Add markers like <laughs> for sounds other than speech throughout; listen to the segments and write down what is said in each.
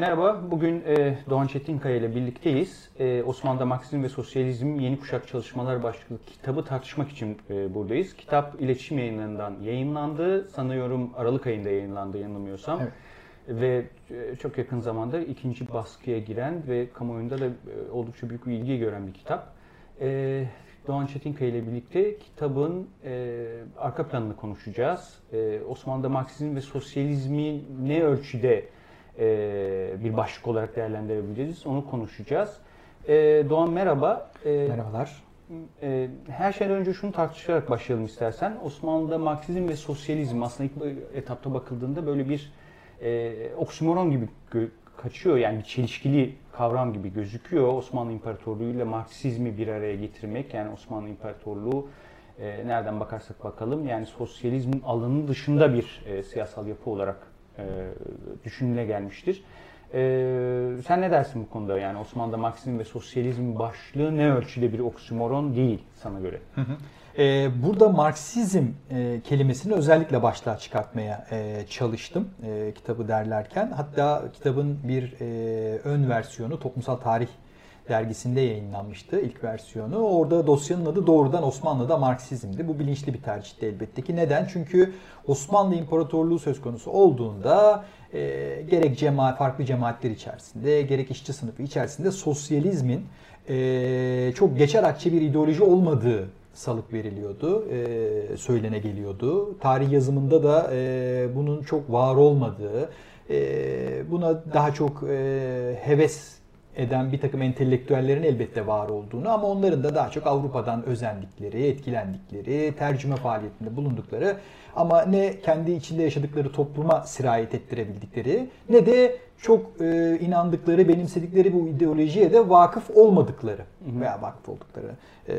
Merhaba, bugün e, Doğan Çetinkaya ile birlikteyiz. E, Osmanlı'da Marksizm ve Sosyalizm Yeni Kuşak Çalışmalar başlıklı kitabı tartışmak için e, buradayız. Kitap iletişim yayınlarından yayınlandı. Sanıyorum Aralık ayında yayınlandı yanılmıyorsam. Evet. Ve e, çok yakın zamanda ikinci baskıya giren ve kamuoyunda da e, oldukça büyük bir ilgi gören bir kitap. E, Doğan Çetinkaya ile birlikte kitabın e, arka planını konuşacağız. E, Osmanlı'da Marksizm ve Sosyalizmi ne ölçüde e, bir başlık olarak değerlendirebiliriz. Onu konuşacağız. E, Doğan merhaba. E, Merhabalar. E, her şeyden önce şunu tartışarak başlayalım istersen. Osmanlı'da Marksizm ve Sosyalizm aslında ilk etapta bakıldığında böyle bir e, oksimoron gibi kaçıyor. Yani bir çelişkili kavram gibi gözüküyor. Osmanlı İmparatorluğu ile Marksizmi bir araya getirmek. Yani Osmanlı İmparatorluğu e, nereden bakarsak bakalım yani sosyalizmin alanı dışında bir e, siyasal yapı olarak e, düşünüle gelmiştir. E, sen ne dersin bu konuda? Yani Osmanlı'da Marksizm ve Sosyalizm başlığı ne ölçüde bir oksimoron değil sana göre? Hı hı. E, burada Marksizm e, kelimesini özellikle başlığa çıkartmaya e, çalıştım e, kitabı derlerken. Hatta kitabın bir e, ön versiyonu toplumsal tarih dergisinde yayınlanmıştı ilk versiyonu. Orada dosyanın adı doğrudan Osmanlı'da Marksizm'di. Bu bilinçli bir tercihti elbette ki. Neden? Çünkü Osmanlı İmparatorluğu söz konusu olduğunda e, gerek cemaat, farklı cemaatler içerisinde, gerek işçi sınıfı içerisinde sosyalizmin e, çok geçer akçe bir ideoloji olmadığı salık veriliyordu, e, söylene geliyordu. Tarih yazımında da e, bunun çok var olmadığı, e, buna daha çok e, heves eden bir takım entelektüellerin elbette var olduğunu ama onların da daha çok Avrupa'dan özendikleri, etkilendikleri, tercüme faaliyetinde bulundukları ama ne kendi içinde yaşadıkları topluma sirayet ettirebildikleri ne de çok e, inandıkları, benimsedikleri bu ideolojiye de vakıf olmadıkları veya vakıf oldukları e,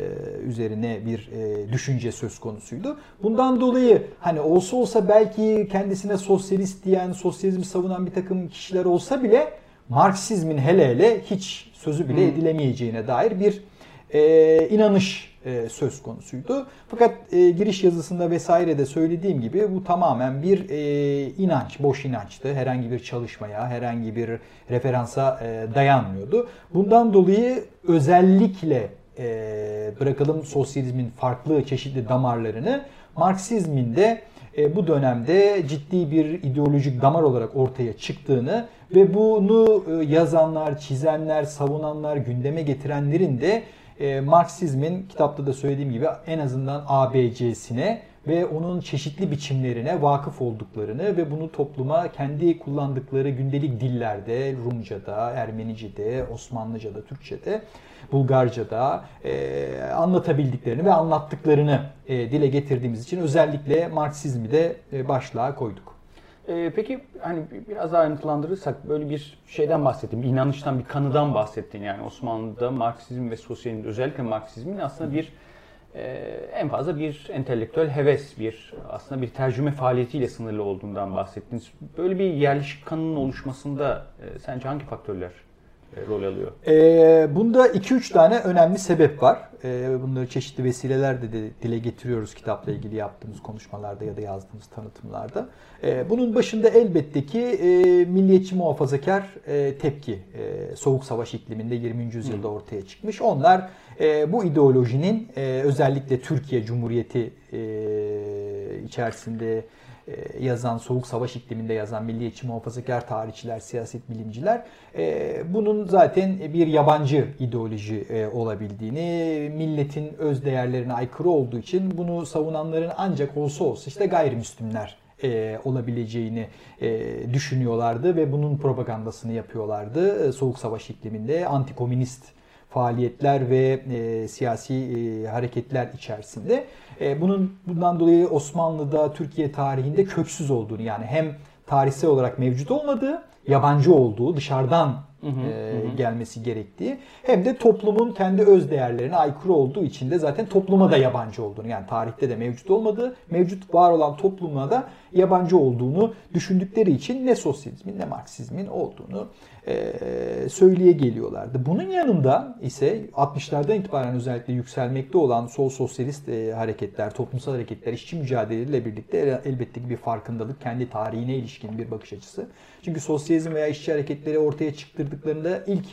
üzerine bir e, düşünce söz konusuydu. Bundan dolayı hani olsa olsa belki kendisine sosyalist diyen, sosyalizmi savunan bir takım kişiler olsa bile Marksizmin hele hele hiç sözü bile edilemeyeceğine dair bir e, inanış e, söz konusuydu. Fakat e, giriş yazısında vesaire de söylediğim gibi bu tamamen bir e, inanç, boş inançtı. Herhangi bir çalışmaya, herhangi bir referansa e, dayanmıyordu. Bundan dolayı özellikle e, bırakalım sosyalizmin farklı çeşitli damarlarını Marksizmin de bu dönemde ciddi bir ideolojik damar olarak ortaya çıktığını ve bunu e, yazanlar, çizenler, savunanlar, gündeme getirenlerin de e, Marksizmin kitapta da söylediğim gibi en azından ABC'sine ve onun çeşitli biçimlerine vakıf olduklarını ve bunu topluma kendi kullandıkları gündelik dillerde, Rumca'da, Ermenice'de, Osmanlıca'da, Türkçe'de, Bulgarca'da e, anlatabildiklerini ve anlattıklarını e, dile getirdiğimiz için özellikle Marksizmi de e, başlığa koyduk. Ee, peki hani biraz daha ayrıntılandırırsak böyle bir şeyden bahsettim. İnanıştan, bir kanıdan bahsettin. Yani Osmanlı'da Marksizm ve sosyalizm, özellikle Marksizmin aslında bir e, en fazla bir entelektüel heves, bir aslında bir tercüme faaliyetiyle sınırlı olduğundan bahsettiniz. Böyle bir yerleşik kanının oluşmasında e, sence hangi faktörler e, rol alıyor? E, bunda 2-3 tane önemli sebep var. E, bunları çeşitli vesilelerle de dile getiriyoruz kitapla ilgili yaptığımız konuşmalarda ya da yazdığımız tanıtımlarda. E, bunun başında elbette ki e, milliyetçi muhafazakar e, tepki e, Soğuk Savaş ikliminde 20. yüzyılda ortaya çıkmış. Onlar e, bu ideolojinin e, özellikle Türkiye Cumhuriyeti e, içerisinde e, yazan, soğuk savaş ikliminde yazan milliyetçi muhafazakar tarihçiler, siyaset bilimciler e, bunun zaten bir yabancı ideoloji e, olabildiğini, milletin öz değerlerine aykırı olduğu için bunu savunanların ancak olsa olsa işte gayrimüslimler olabileceğini düşünüyorlardı ve bunun propagandasını yapıyorlardı. Soğuk savaş ikliminde antikomünist faaliyetler ve e, siyasi e, hareketler içerisinde. E, bunun bundan dolayı Osmanlı'da Türkiye tarihinde köksüz olduğunu yani hem tarihsel olarak mevcut olmadığı, yabancı olduğu, dışarıdan hı hı, hı. gelmesi gerektiği hem de toplumun kendi öz değerlerine aykırı olduğu için de zaten topluma da yabancı olduğunu yani tarihte de mevcut olmadığı mevcut var olan topluma da yabancı olduğunu düşündükleri için ne sosyalizmin ne Marksizmin olduğunu e, söyleye geliyorlardı. Bunun yanında ise 60'lardan itibaren özellikle yükselmekte olan sol sosyalist e, hareketler, toplumsal hareketler, işçi mücadeleleriyle birlikte elbette ki bir farkındalık, kendi tarihine ilişkin bir bakış açısı. Çünkü sosyalizm veya işçi hareketleri ortaya çıktırdıklarında ilk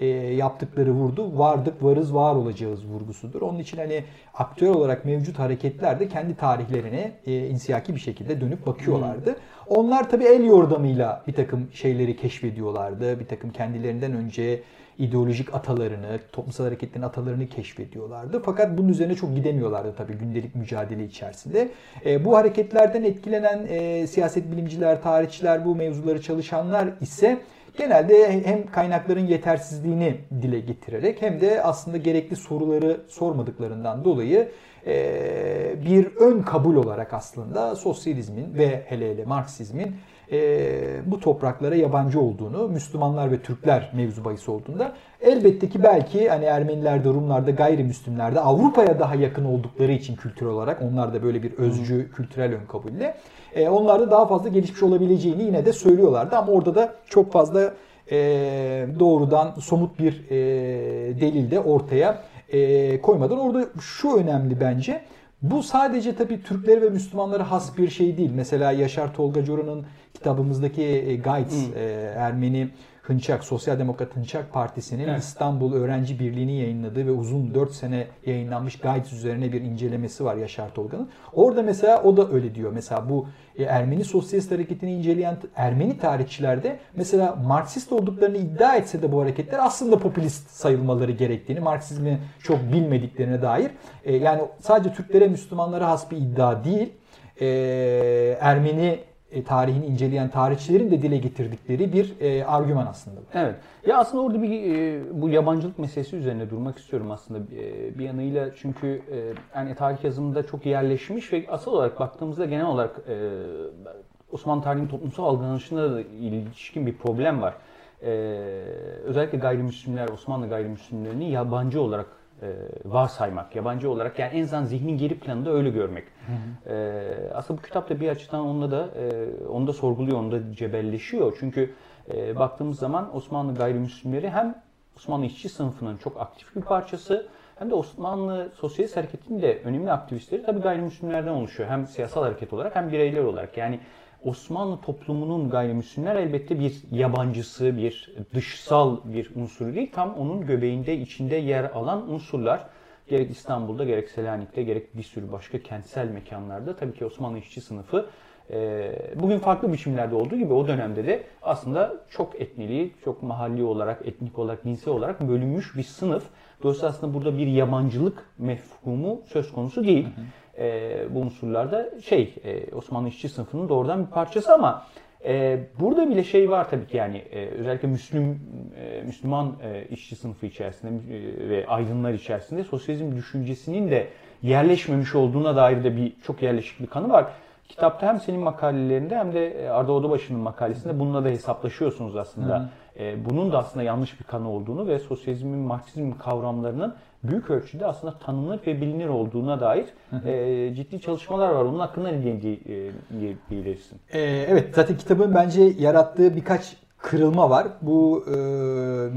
e, yaptıkları vurdu vardık varız var olacağız vurgusudur. Onun için hani aktör olarak mevcut hareketler de kendi tarihlerine e, insiyaki bir şekilde dönüp bakıyorlardı. Onlar tabi el yordamıyla bir takım şeyleri keşfediyorlardı. Bir takım kendilerinden önce ideolojik atalarını, toplumsal hareketlerin atalarını keşfediyorlardı. Fakat bunun üzerine çok gidemiyorlardı tabii gündelik mücadele içerisinde. E, bu hareketlerden etkilenen e, siyaset bilimciler, tarihçiler, bu mevzuları çalışanlar ise genelde hem kaynakların yetersizliğini dile getirerek hem de aslında gerekli soruları sormadıklarından dolayı e, bir ön kabul olarak aslında sosyalizmin ve hele hele Marksizmin e, bu topraklara yabancı olduğunu, Müslümanlar ve Türkler mevzu bahis olduğunda elbette ki belki hani Ermenilerde, Rumlarda, gayrimüslimlerde Avrupa'ya daha yakın oldukları için kültürel olarak onlar da böyle bir özcü kültürel ön kabulle e, onlar da daha fazla gelişmiş olabileceğini yine de söylüyorlardı ama orada da çok fazla e, doğrudan somut bir e, delil de ortaya e, koymadan orada şu önemli bence bu sadece tabii Türkleri ve Müslümanlara has bir şey değil. Mesela Yaşar Tolga Coran'ın kitabımızdaki e, Guides, hmm. e, Ermeni Hınçak, Sosyal Demokrat Hınçak Partisi'nin evet. İstanbul Öğrenci Birliği'ni yayınladığı ve uzun 4 sene yayınlanmış Guides üzerine bir incelemesi var Yaşar Tolga'nın. Orada mesela o da öyle diyor. Mesela bu e, Ermeni Sosyalist Hareketi'ni inceleyen Ermeni tarihçiler de mesela Marksist olduklarını iddia etse de bu hareketler aslında popülist sayılmaları gerektiğini, Marksizmi çok bilmediklerine dair. E, yani sadece Türklere, Müslümanlara has bir iddia değil. E, Ermeni e, tarihini inceleyen tarihçilerin de dile getirdikleri bir e, argüman aslında. Evet. Ya aslında orada bir e, bu yabancılık meselesi üzerine durmak istiyorum aslında e, bir yanıyla çünkü e, yani tarih yazımında çok yerleşmiş ve asıl olarak baktığımızda genel olarak e, Osmanlı tarihinin toplumsal algılanışına da ilişkin bir problem var. E, özellikle gayrimüslimler, Osmanlı gayrimüslimlerini yabancı olarak e, varsaymak, yabancı olarak yani en azından zihnin geri planında öyle görmek. Hı hı. E, aslında bu kitap da bir açıdan onunla da e, onu da sorguluyor, onu da cebelleşiyor. Çünkü e, baktığımız zaman Osmanlı gayrimüslimleri hem Osmanlı işçi sınıfının çok aktif bir parçası hem de Osmanlı Sosyalist Hareketi'nin de önemli aktivistleri tabii gayrimüslimlerden oluşuyor. Hem siyasal hareket olarak hem bireyler olarak. Yani Osmanlı toplumunun gayrimüslimler elbette bir yabancısı, bir dışsal bir unsur değil. Tam onun göbeğinde, içinde yer alan unsurlar. Gerek İstanbul'da, gerek Selanik'te, gerek bir sürü başka kentsel mekanlarda tabii ki Osmanlı işçi sınıfı e, bugün farklı biçimlerde olduğu gibi o dönemde de aslında çok etniliği, çok mahalli olarak, etnik olarak, dinsel olarak bölünmüş bir sınıf. Dolayısıyla aslında burada bir yabancılık mefhumu söz konusu değil. Hı hı e, bu unsurlarda şey e, Osmanlı işçi sınıfının doğrudan bir parçası ama e, burada bile şey var tabii ki yani e, özellikle Müslüm e, Müslüman e, işçi sınıfı içerisinde e, ve aydınlar içerisinde sosyalizm düşüncesinin de yerleşmemiş olduğuna dair de bir çok yerleşik bir kanı var. Kitapta hem senin makalelerinde hem de Arda Odabaşı'nın makalesinde bununla da hesaplaşıyorsunuz aslında. Hı. E, bunun da aslında yanlış bir kanı olduğunu ve sosyalizmin, marksizmin kavramlarının büyük ölçüde aslında tanınır ve bilinir olduğuna dair e, ciddi çalışmalar var. Onun hakkında ne diyebilirsin? E, evet zaten kitabın bence yarattığı birkaç kırılma var. Bu e,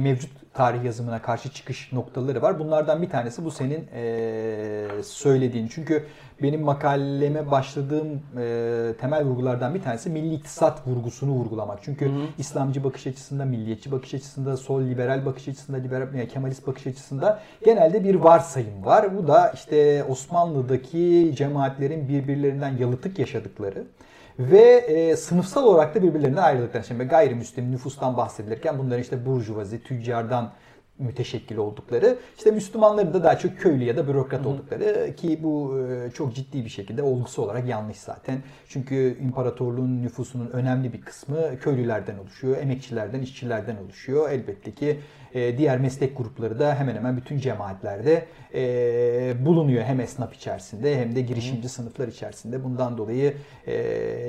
mevcut tarih yazımına karşı çıkış noktaları var. Bunlardan bir tanesi bu senin e, söylediğin. Çünkü benim makaleme başladığım e, temel vurgulardan bir tanesi milli iktisat vurgusunu vurgulamak. Çünkü hı hı. İslamcı bakış açısında, milliyetçi bakış açısında, sol liberal bakış açısında, liberal yani Kemalist bakış açısında genelde bir varsayım var. Bu da işte Osmanlı'daki cemaatlerin birbirlerinden yalıtık yaşadıkları ve e, sınıfsal olarak da birbirlerinden ayrıldıkları. Şimdi gayrimüslim nüfustan bahsedilirken bunların işte burjuvazi, tüccardan müteşekkil oldukları. İşte Müslümanların da daha çok köylü ya da bürokrat oldukları ki bu e, çok ciddi bir şekilde olgusu olarak yanlış zaten. Çünkü imparatorluğun nüfusunun önemli bir kısmı köylülerden oluşuyor, emekçilerden, işçilerden oluşuyor. Elbette ki e, diğer meslek grupları da hemen hemen bütün cemaatlerde e, bulunuyor. Hem esnaf içerisinde hem de girişimci sınıflar içerisinde. Bundan dolayı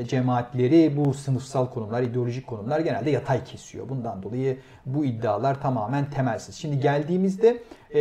cemaatleri bu sınıfsal konumlar, ideolojik konumlar genelde yatay kesiyor. Bundan dolayı bu iddialar tamamen temelsiz. Şimdi geldiğimizde e,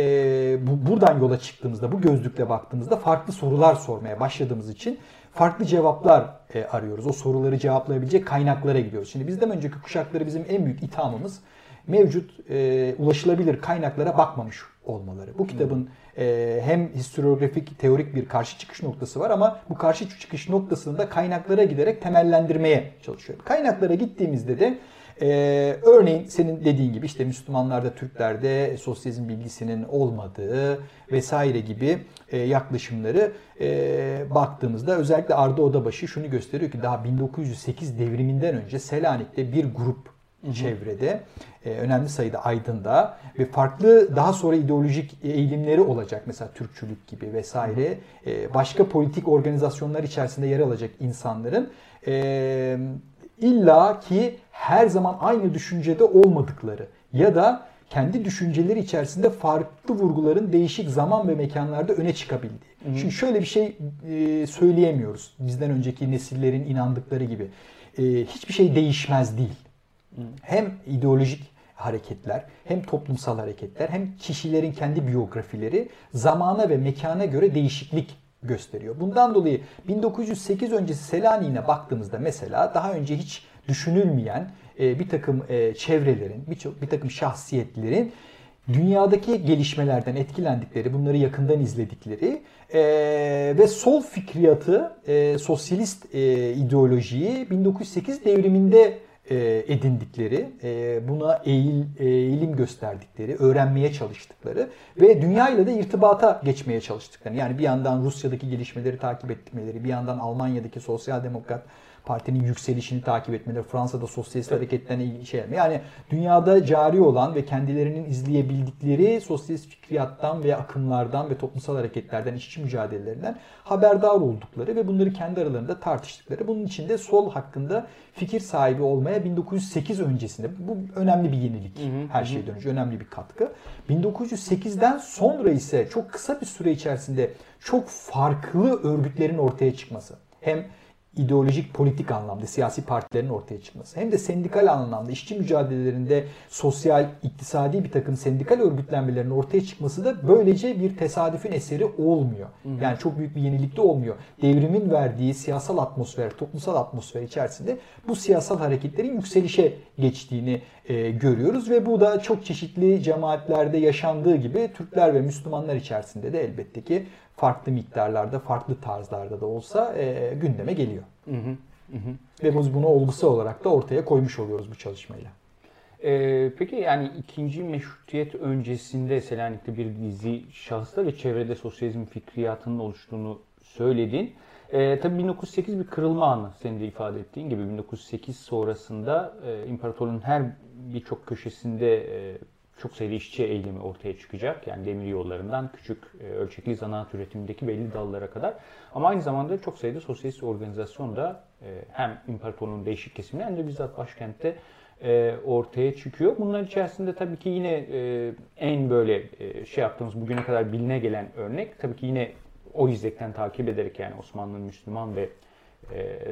bu, buradan yola çıktığımızda, bu gözlükle baktığımızda farklı sorular sormaya başladığımız için farklı cevaplar e, arıyoruz. O soruları cevaplayabilecek kaynaklara gidiyoruz. Şimdi bizden önceki kuşakları bizim en büyük ithamımız mevcut e, ulaşılabilir kaynaklara bakmamış olmaları. Bu kitabın e, hem historiografik, teorik bir karşı çıkış noktası var ama bu karşı çıkış noktasında kaynaklara giderek temellendirmeye çalışıyor. Kaynaklara gittiğimizde de ee, örneğin senin dediğin gibi işte Müslümanlarda, Türklerde sosyalizm bilgisinin olmadığı vesaire gibi e, yaklaşımları e, baktığımızda özellikle Arda Odabaşı şunu gösteriyor ki daha 1908 devriminden önce Selanik'te bir grup çevrede e, önemli sayıda aydında ve farklı daha sonra ideolojik eğilimleri olacak mesela Türkçülük gibi vesaire e, başka politik organizasyonlar içerisinde yer alacak insanların e, illa ki her zaman aynı düşüncede olmadıkları ya da kendi düşünceleri içerisinde farklı vurguların değişik zaman ve mekanlarda öne çıkabildiği. Hı hı. Şimdi şöyle bir şey e, söyleyemiyoruz. Bizden önceki nesillerin inandıkları gibi. E, hiçbir şey değişmez değil. Hem ideolojik hareketler, hem toplumsal hareketler, hem kişilerin kendi biyografileri zamana ve mekana göre değişiklik gösteriyor. Bundan dolayı 1908 öncesi Selanik'ine baktığımızda mesela daha önce hiç düşünülmeyen e, bir takım e, çevrelerin, bir, takım şahsiyetlerin dünyadaki gelişmelerden etkilendikleri, bunları yakından izledikleri e, ve sol fikriyatı, sosyalist ideolojiyi 1908 devriminde e, edindikleri, e, buna eğil, eğilim gösterdikleri, öğrenmeye çalıştıkları ve dünyayla da irtibata geçmeye çalıştıkları. Yani bir yandan Rusya'daki gelişmeleri takip etmeleri, bir yandan Almanya'daki sosyal demokrat partinin yükselişini takip etmeleri, Fransa'da sosyalist hareketlerine şey Yani dünyada cari olan ve kendilerinin izleyebildikleri sosyalist fikriyattan ve akımlardan ve toplumsal hareketlerden, işçi mücadelelerinden haberdar oldukları ve bunları kendi aralarında tartıştıkları. Bunun için de sol hakkında fikir sahibi olmaya 1908 öncesinde bu önemli bir yenilik. Hı hı, her şeyden önce önemli bir katkı. 1908'den sonra ise çok kısa bir süre içerisinde çok farklı örgütlerin ortaya çıkması. Hem ideolojik politik anlamda siyasi partilerin ortaya çıkması hem de sendikal anlamda işçi mücadelelerinde sosyal, iktisadi bir takım sendikal örgütlenmelerin ortaya çıkması da böylece bir tesadüfün eseri olmuyor. Yani çok büyük bir yenilik de olmuyor. Devrimin verdiği siyasal atmosfer, toplumsal atmosfer içerisinde bu siyasal hareketlerin yükselişe geçtiğini e, görüyoruz ve bu da çok çeşitli cemaatlerde yaşandığı gibi Türkler ve Müslümanlar içerisinde de elbette ki farklı miktarlarda, farklı tarzlarda da olsa e, gündeme geliyor. Hı hı, hı. Ve biz bunu olgusu olarak da ortaya koymuş oluyoruz bu çalışmayla. Ee, peki yani ikinci meşrutiyet öncesinde Selanik'te bir dizi şahıslar ve çevrede sosyalizm fikriyatının oluştuğunu söyledin. Ee, tabii 1908 bir kırılma anı senin de ifade ettiğin gibi 1908 sonrasında e, imparatorluğun her birçok köşesinde e, çok sayıda işçi eğilimi ortaya çıkacak. Yani demir yollarından küçük e, ölçekli zanaat üretimindeki belli dallara kadar. Ama aynı zamanda çok sayıda sosyalist organizasyon da e, hem imparatorluğun değişik kesiminde hem de bizzat başkentte e, ortaya çıkıyor. Bunların içerisinde tabii ki yine en böyle şey yaptığımız bugüne kadar biline gelen örnek tabii ki yine o izlekten takip ederek yani Osmanlı'nın Müslüman ve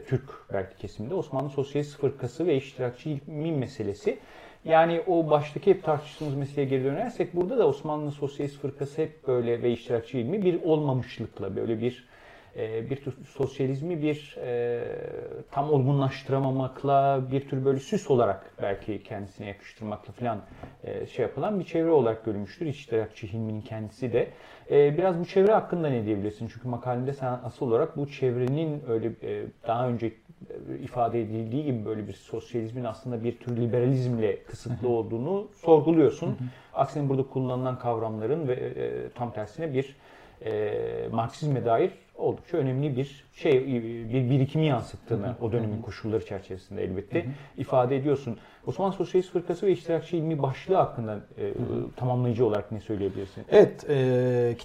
Türk belki kesiminde Osmanlı Sosyalist Fırkası ve iştirakçı ilmin meselesi. Yani o baştaki hep tartıştığımız meseleye geri dönersek burada da Osmanlı Sosyalist Fırkası hep böyle ve iştirakçı ilmi bir olmamışlıkla böyle bir e, bir tür sosyalizmi bir e, tam olgunlaştıramamakla bir tür böyle süs olarak belki kendisine yakıştırmakla falan e, şey yapılan bir çevre olarak görülmüştür. İştirakçı Hilmi'nin kendisi de. E, biraz bu çevre hakkında ne diyebilirsin? Çünkü makalende sen asıl olarak bu çevrenin öyle e, daha önce ifade edildiği gibi böyle bir sosyalizmin aslında bir tür liberalizmle kısıtlı olduğunu sorguluyorsun. Aksine burada kullanılan kavramların ve e, tam tersine bir e, Marksizme dair oldukça önemli bir şey bir birikimi yansıttığını o dönemin koşulları çerçevesinde elbette ifade ediyorsun. Osmanlı Sosyalist Fırkası ve İştirakçı ilmi başlığı hakkında e, tamamlayıcı olarak ne söyleyebilirsin? Evet, e,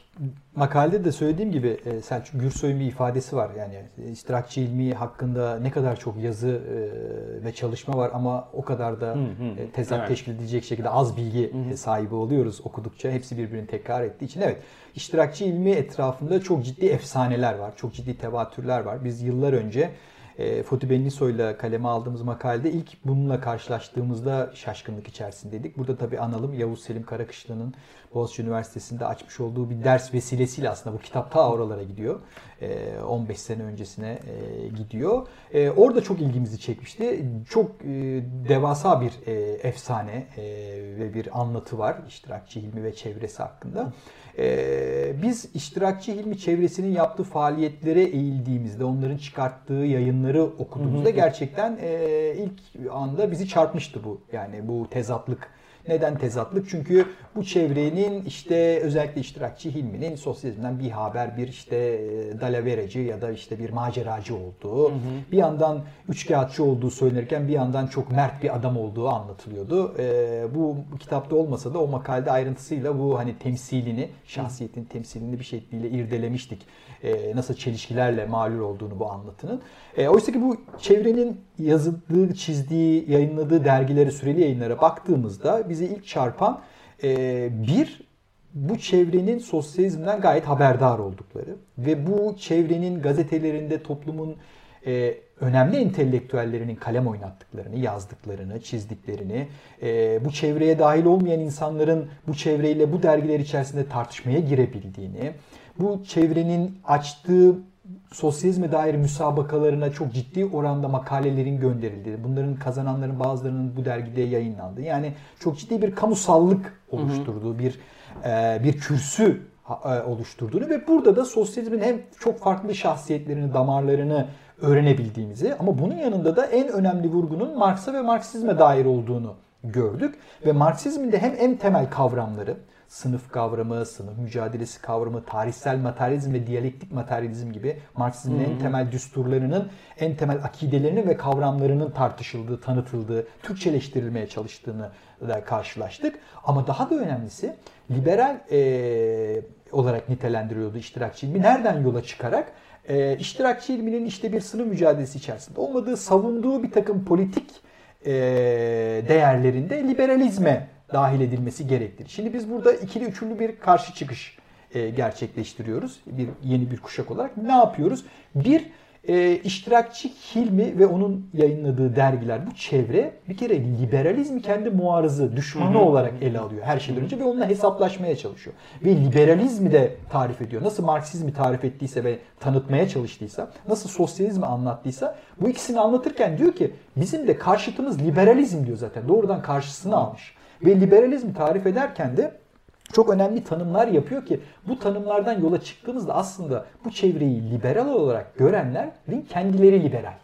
makalede de söylediğim gibi e, Selçuk Gürsoy'un bir ifadesi var. Yani iştirakçı ilmi hakkında ne kadar çok yazı e, ve çalışma var ama o kadar da hı hı. E, tezat evet. teşkil edecek şekilde az bilgi hı hı. sahibi oluyoruz okudukça. Hepsi birbirini tekrar ettiği için. Evet, iştirakçı ilmi etrafında çok ciddi efsaneler var, çok ciddi tevatürler var. Biz yıllar önce e, Foti Benliso ile kaleme aldığımız makalede ilk bununla karşılaştığımızda şaşkınlık içerisindeydik. Burada tabii analım Yavuz Selim Karakışlı'nın Boğaziçi Üniversitesi'nde açmış olduğu bir ders vesilesiyle aslında bu kitap ta oralara gidiyor. E, 15 sene öncesine e, gidiyor. E, orada çok ilgimizi çekmişti. Çok e, devasa bir e, efsane e, ve bir anlatı var iştirakçı Hilmi ve çevresi hakkında. Biz iştirakçı Hilmi çevresinin yaptığı faaliyetlere eğildiğimizde, onların çıkarttığı yayınları okuduğumuzda gerçekten e, ilk anda bizi çarpmıştı bu. Yani bu tezatlık neden tezatlık? Çünkü bu çevrenin işte özellikle iştirakçı Hilmi'nin sosyalizmden bir haber, bir işte e, dalavereci ya da işte bir maceracı olduğu, hı hı. bir yandan üçkağıtçı olduğu söylenirken bir yandan çok mert bir adam olduğu anlatılıyordu. E, bu kitapta olmasa da o makalede ayrıntısıyla bu hani temsilini, şahsiyetin temsilini bir şekilde irdelemiştik. E, nasıl çelişkilerle malul olduğunu bu anlatının. E, Oysa ki bu çevrenin yazıldığı, çizdiği, yayınladığı dergilere, süreli yayınlara baktığımızda bizi ilk çarpan e, bir bu çevrenin sosyalizmden gayet haberdar oldukları ve bu çevrenin gazetelerinde toplumun e, önemli entelektüellerinin kalem oynattıklarını, yazdıklarını, çizdiklerini, e, bu çevreye dahil olmayan insanların bu çevreyle bu dergiler içerisinde tartışmaya girebildiğini, bu çevrenin açtığı sosyalizme dair müsabakalarına çok ciddi oranda makalelerin gönderildiği, bunların kazananların bazılarının bu dergide yayınlandığı, yani çok ciddi bir kamusallık oluşturduğu, bir e, bir kürsü e, oluşturduğunu ve burada da sosyalizmin hem çok farklı şahsiyetlerini, damarlarını öğrenebildiğimizi ama bunun yanında da en önemli vurgunun Marx'a ve Marksizme dair olduğunu gördük. Ve Marksizmin de hem en temel kavramları, sınıf kavramı, sınıf mücadelesi kavramı, tarihsel materyalizm ve diyalektik materyalizm gibi Marksizmin en temel düsturlarının, en temel akidelerinin ve kavramlarının tartışıldığı, tanıtıldığı, Türkçeleştirilmeye çalıştığını da karşılaştık. Ama daha da önemlisi liberal e, olarak nitelendiriyordu iştirakçı ilmi. Nereden yola çıkarak? E, iştirakçı ilminin işte bir sınıf mücadelesi içerisinde olmadığı, savunduğu bir takım politik e, değerlerinde liberalizme dahil edilmesi gerektir. Şimdi biz burada ikili üçlü bir karşı çıkış e, gerçekleştiriyoruz. Bir yeni bir kuşak olarak ne yapıyoruz? Bir e, iştirakçı Hilmi ve onun yayınladığı dergiler bu çevre bir kere liberalizmi kendi muarızı, düşmanı olarak ele alıyor her şeyden önce ve onunla hesaplaşmaya çalışıyor. Ve liberalizmi de tarif ediyor. Nasıl Marksizmi tarif ettiyse ve tanıtmaya çalıştıysa, nasıl sosyalizmi anlattıysa bu ikisini anlatırken diyor ki bizim de karşıtımız liberalizm diyor zaten. Doğrudan karşısına almış. Ve liberalizmi tarif ederken de çok önemli tanımlar yapıyor ki bu tanımlardan yola çıktığımızda aslında bu çevreyi liberal olarak görenlerin kendileri liberal.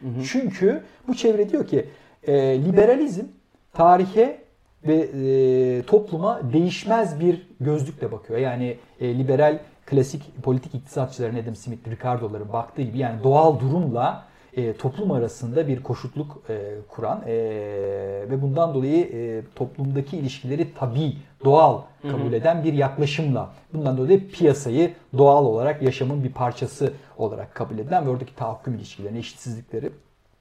Hı hı. Çünkü bu çevre diyor ki e, liberalizm tarihe ve e, topluma değişmez bir gözlükle bakıyor. Yani e, liberal klasik politik iktisatçıların Adam Smith, Ricardo'ların baktığı gibi yani doğal durumla e, toplum arasında bir koşutluk e, kuran e, ve bundan dolayı e, toplumdaki ilişkileri tabi, doğal kabul eden bir yaklaşımla bundan dolayı piyasayı doğal olarak yaşamın bir parçası olarak kabul eden ve oradaki tahakküm ilişkilerini, eşitsizlikleri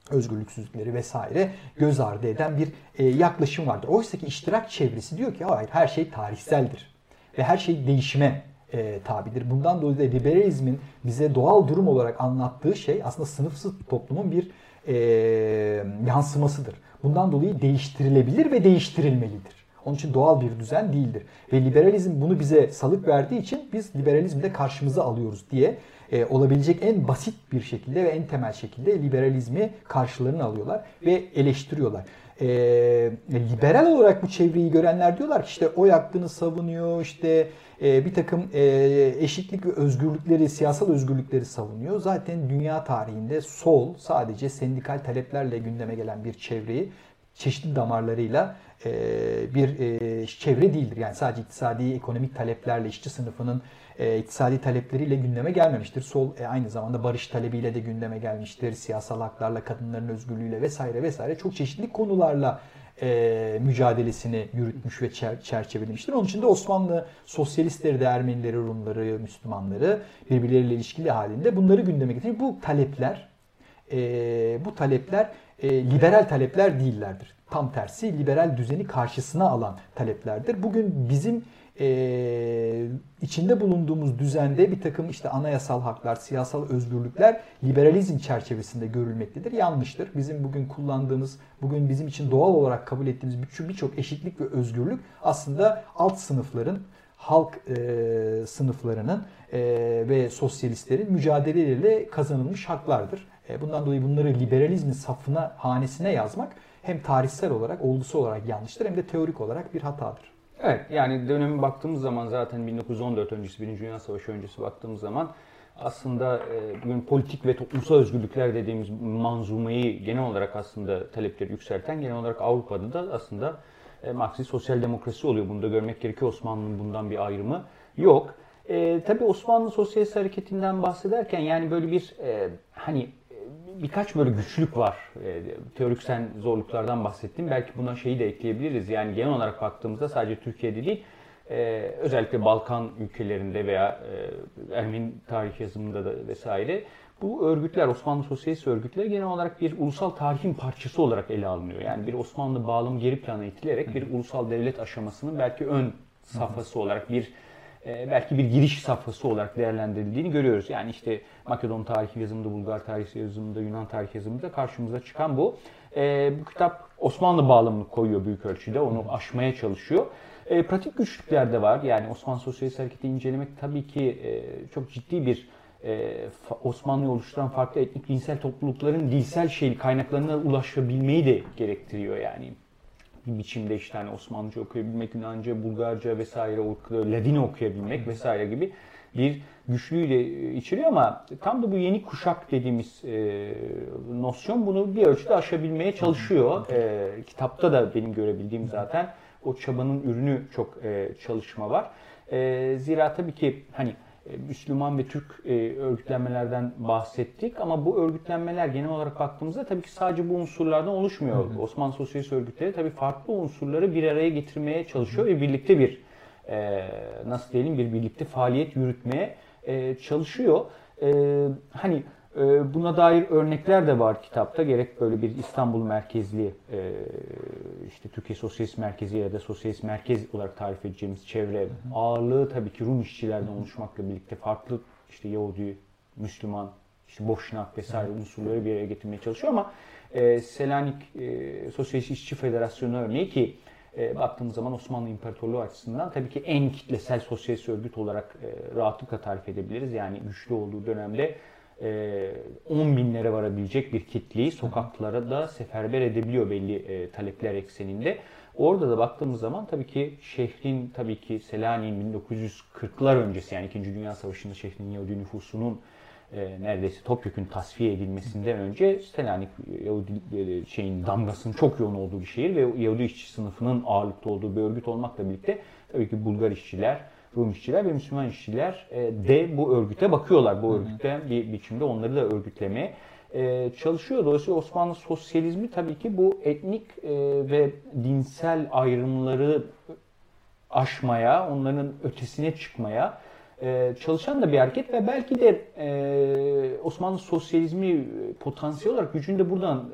özgürlüksüzlükleri vesaire göz ardı eden bir e, yaklaşım vardır. Oysa ki iştirak çevresi diyor ki hayır her şey tarihseldir ve her şey değişime e, tabidir. Bundan dolayı da liberalizmin bize doğal durum olarak anlattığı şey aslında sınıfsız toplumun bir e, yansımasıdır. Bundan dolayı değiştirilebilir ve değiştirilmelidir. Onun için doğal bir düzen değildir. Ve liberalizm bunu bize salık verdiği için biz liberalizmi de karşımıza alıyoruz diye e, olabilecek en basit bir şekilde ve en temel şekilde liberalizmi karşılarına alıyorlar ve eleştiriyorlar. E, liberal olarak bu çevreyi görenler diyorlar ki işte oy hakkını savunuyor, işte e, bir takım e, eşitlik ve özgürlükleri, siyasal özgürlükleri savunuyor. Zaten dünya tarihinde sol sadece sendikal taleplerle gündeme gelen bir çevreyi çeşitli damarlarıyla e, bir çevre değildir. Yani sadece iktisadi, ekonomik taleplerle işçi sınıfının iktisadi talepleriyle gündeme gelmemiştir. Sol aynı zamanda barış talebiyle de gündeme gelmiştir. Siyasal haklarla, kadınların özgürlüğüyle vesaire vesaire çok çeşitli konularla e, mücadelesini yürütmüş ve çer- çerçevelemiştir. Onun için de Osmanlı sosyalistleri de Ermenileri, Rumları, Müslümanları birbirleriyle ilişkili halinde bunları gündeme getirmiş. Bu talepler e, bu talepler e, liberal talepler değillerdir. Tam tersi liberal düzeni karşısına alan taleplerdir. Bugün bizim e, içinde bulunduğumuz düzende bir takım işte anayasal haklar, siyasal özgürlükler liberalizm çerçevesinde görülmektedir. Yanlıştır. Bizim bugün kullandığımız, bugün bizim için doğal olarak kabul ettiğimiz birçok eşitlik ve özgürlük aslında alt sınıfların, halk e, sınıflarının e, ve sosyalistlerin mücadeleleriyle kazanılmış haklardır. E, bundan dolayı bunları liberalizmin safına, hanesine yazmak hem tarihsel olarak, olgusu olarak yanlıştır hem de teorik olarak bir hatadır. Evet yani döneme baktığımız zaman zaten 1914 öncesi, Birinci Dünya Savaşı öncesi baktığımız zaman aslında e, bugün politik ve toplumsal özgürlükler dediğimiz manzumayı genel olarak aslında talepleri yükselten genel olarak Avrupa'da da aslında e, Marksist sosyal demokrasi oluyor. Bunu da görmek gerekiyor. Osmanlı'nın bundan bir ayrımı yok. E, tabii Osmanlı Sosyalist Hareketi'nden bahsederken yani böyle bir e, hani birkaç böyle güçlük var. E, teoriksel zorluklardan bahsettim. Belki buna şeyi de ekleyebiliriz. Yani genel olarak baktığımızda sadece Türkiye'de değil, e, özellikle Balkan ülkelerinde veya e, Ermeni tarih yazımında da vesaire bu örgütler, Osmanlı Sosyalist örgütleri genel olarak bir ulusal tarihin parçası olarak ele alınıyor. Yani bir Osmanlı bağlamı geri plana itilerek bir ulusal devlet aşamasının belki ön safhası olarak bir belki bir giriş safhası olarak değerlendirildiğini görüyoruz. Yani işte Makedon tarih yazımında, Bulgar tarih yazımında, Yunan tarih yazımında karşımıza çıkan bu. E, bu kitap Osmanlı bağlamını koyuyor büyük ölçüde, onu aşmaya çalışıyor. E, pratik güçlükler de var. Yani Osmanlı Sosyalist Hareketi incelemek tabii ki e, çok ciddi bir e, Osmanlı'yı oluşturan farklı etnik dinsel toplulukların dilsel şey kaynaklarına ulaşabilmeyi de gerektiriyor yani bir biçimde işte hani Osmanlıca okuyabilmek, Yunanca, Bulgarca vesaire, Ladin okuyabilmek vesaire gibi bir güçlüğüyle e, içeriyor ama tam da bu yeni kuşak dediğimiz e, nosyon bunu bir ölçüde aşabilmeye çalışıyor. E, kitapta da benim görebildiğim zaten o çabanın ürünü çok e, çalışma var. E, zira tabii ki hani Müslüman ve Türk e, örgütlenmelerden bahsettik ama bu örgütlenmeler genel olarak baktığımızda tabii ki sadece bu unsurlardan oluşmuyor. Hı hı. Osmanlı Sosyalist örgütleri tabii farklı unsurları bir araya getirmeye çalışıyor ve birlikte bir e, nasıl diyelim bir birlikte faaliyet yürütmeye çalışıyor. Hani buna dair örnekler de var kitapta. Gerek böyle bir İstanbul merkezli e, işte Türkiye Sosyalist Merkezi ya da Sosyalist Merkez olarak tarif edeceğimiz çevre ağırlığı tabii ki Rum işçilerden oluşmakla birlikte farklı işte Yahudi, Müslüman, işte Boşnak vesaire unsurları bir araya getirmeye çalışıyor ama e, Selanik e, Sosyalist İşçi Federasyonu örneği ki e, baktığımız zaman Osmanlı İmparatorluğu açısından tabii ki en kitlesel sosyalist örgüt olarak e, rahatlıkla tarif edebiliriz. Yani güçlü olduğu dönemde 10 e, binlere varabilecek bir kitleyi sokaklara da seferber edebiliyor belli e, talepler ekseninde. Orada da baktığımız zaman tabii ki şehrin tabii ki Selanik'in 1940'lar öncesi yani 2. Dünya Savaşı'nda şehrin Yahudi nüfusunun e, neredeyse topyekun tasfiye edilmesinden önce Selanik Yahudi e, şeyin damgasının çok yoğun olduğu bir şehir ve Yahudi işçi sınıfının ağırlıkta olduğu bir örgüt olmakla birlikte tabii ki Bulgar işçiler, Rum işçiler ve Müslüman işçiler e, de bu örgüte bakıyorlar. Bu örgütte bir biçimde onları da örgütlemeye e, çalışıyor. Dolayısıyla Osmanlı sosyalizmi tabii ki bu etnik e, ve dinsel ayrımları aşmaya, onların ötesine çıkmaya çalışan da bir hareket ve belki de Osmanlı sosyalizmi potansiyel olarak gücünü de buradan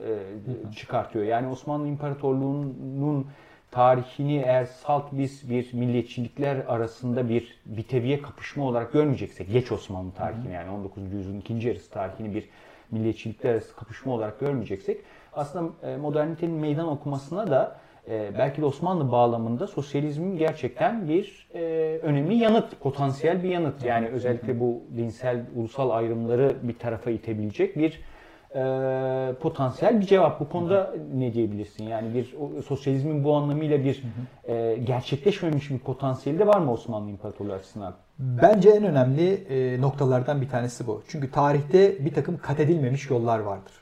çıkartıyor. Yani Osmanlı İmparatorluğu'nun tarihini eğer salt biz bir milliyetçilikler arasında bir biteviye kapışma olarak görmeyeceksek, geç Osmanlı tarihini yani 19. yüzyılın ikinci yarısı tarihini bir milliyetçilikler arası kapışma olarak görmeyeceksek aslında e, modernitenin meydan okumasına da e, belki de Osmanlı bağlamında sosyalizmin gerçekten bir e, önemli yanıt, potansiyel bir yanıt. Yani özellikle bu dinsel, ulusal ayrımları bir tarafa itebilecek bir e, potansiyel bir cevap. Bu konuda ne diyebilirsin? Yani bir o, sosyalizmin bu anlamıyla bir e, gerçekleşmemiş bir potansiyeli de var mı Osmanlı İmparatorluğu açısından? Bence en önemli e, noktalardan bir tanesi bu. Çünkü tarihte bir takım kat edilmemiş yollar vardır.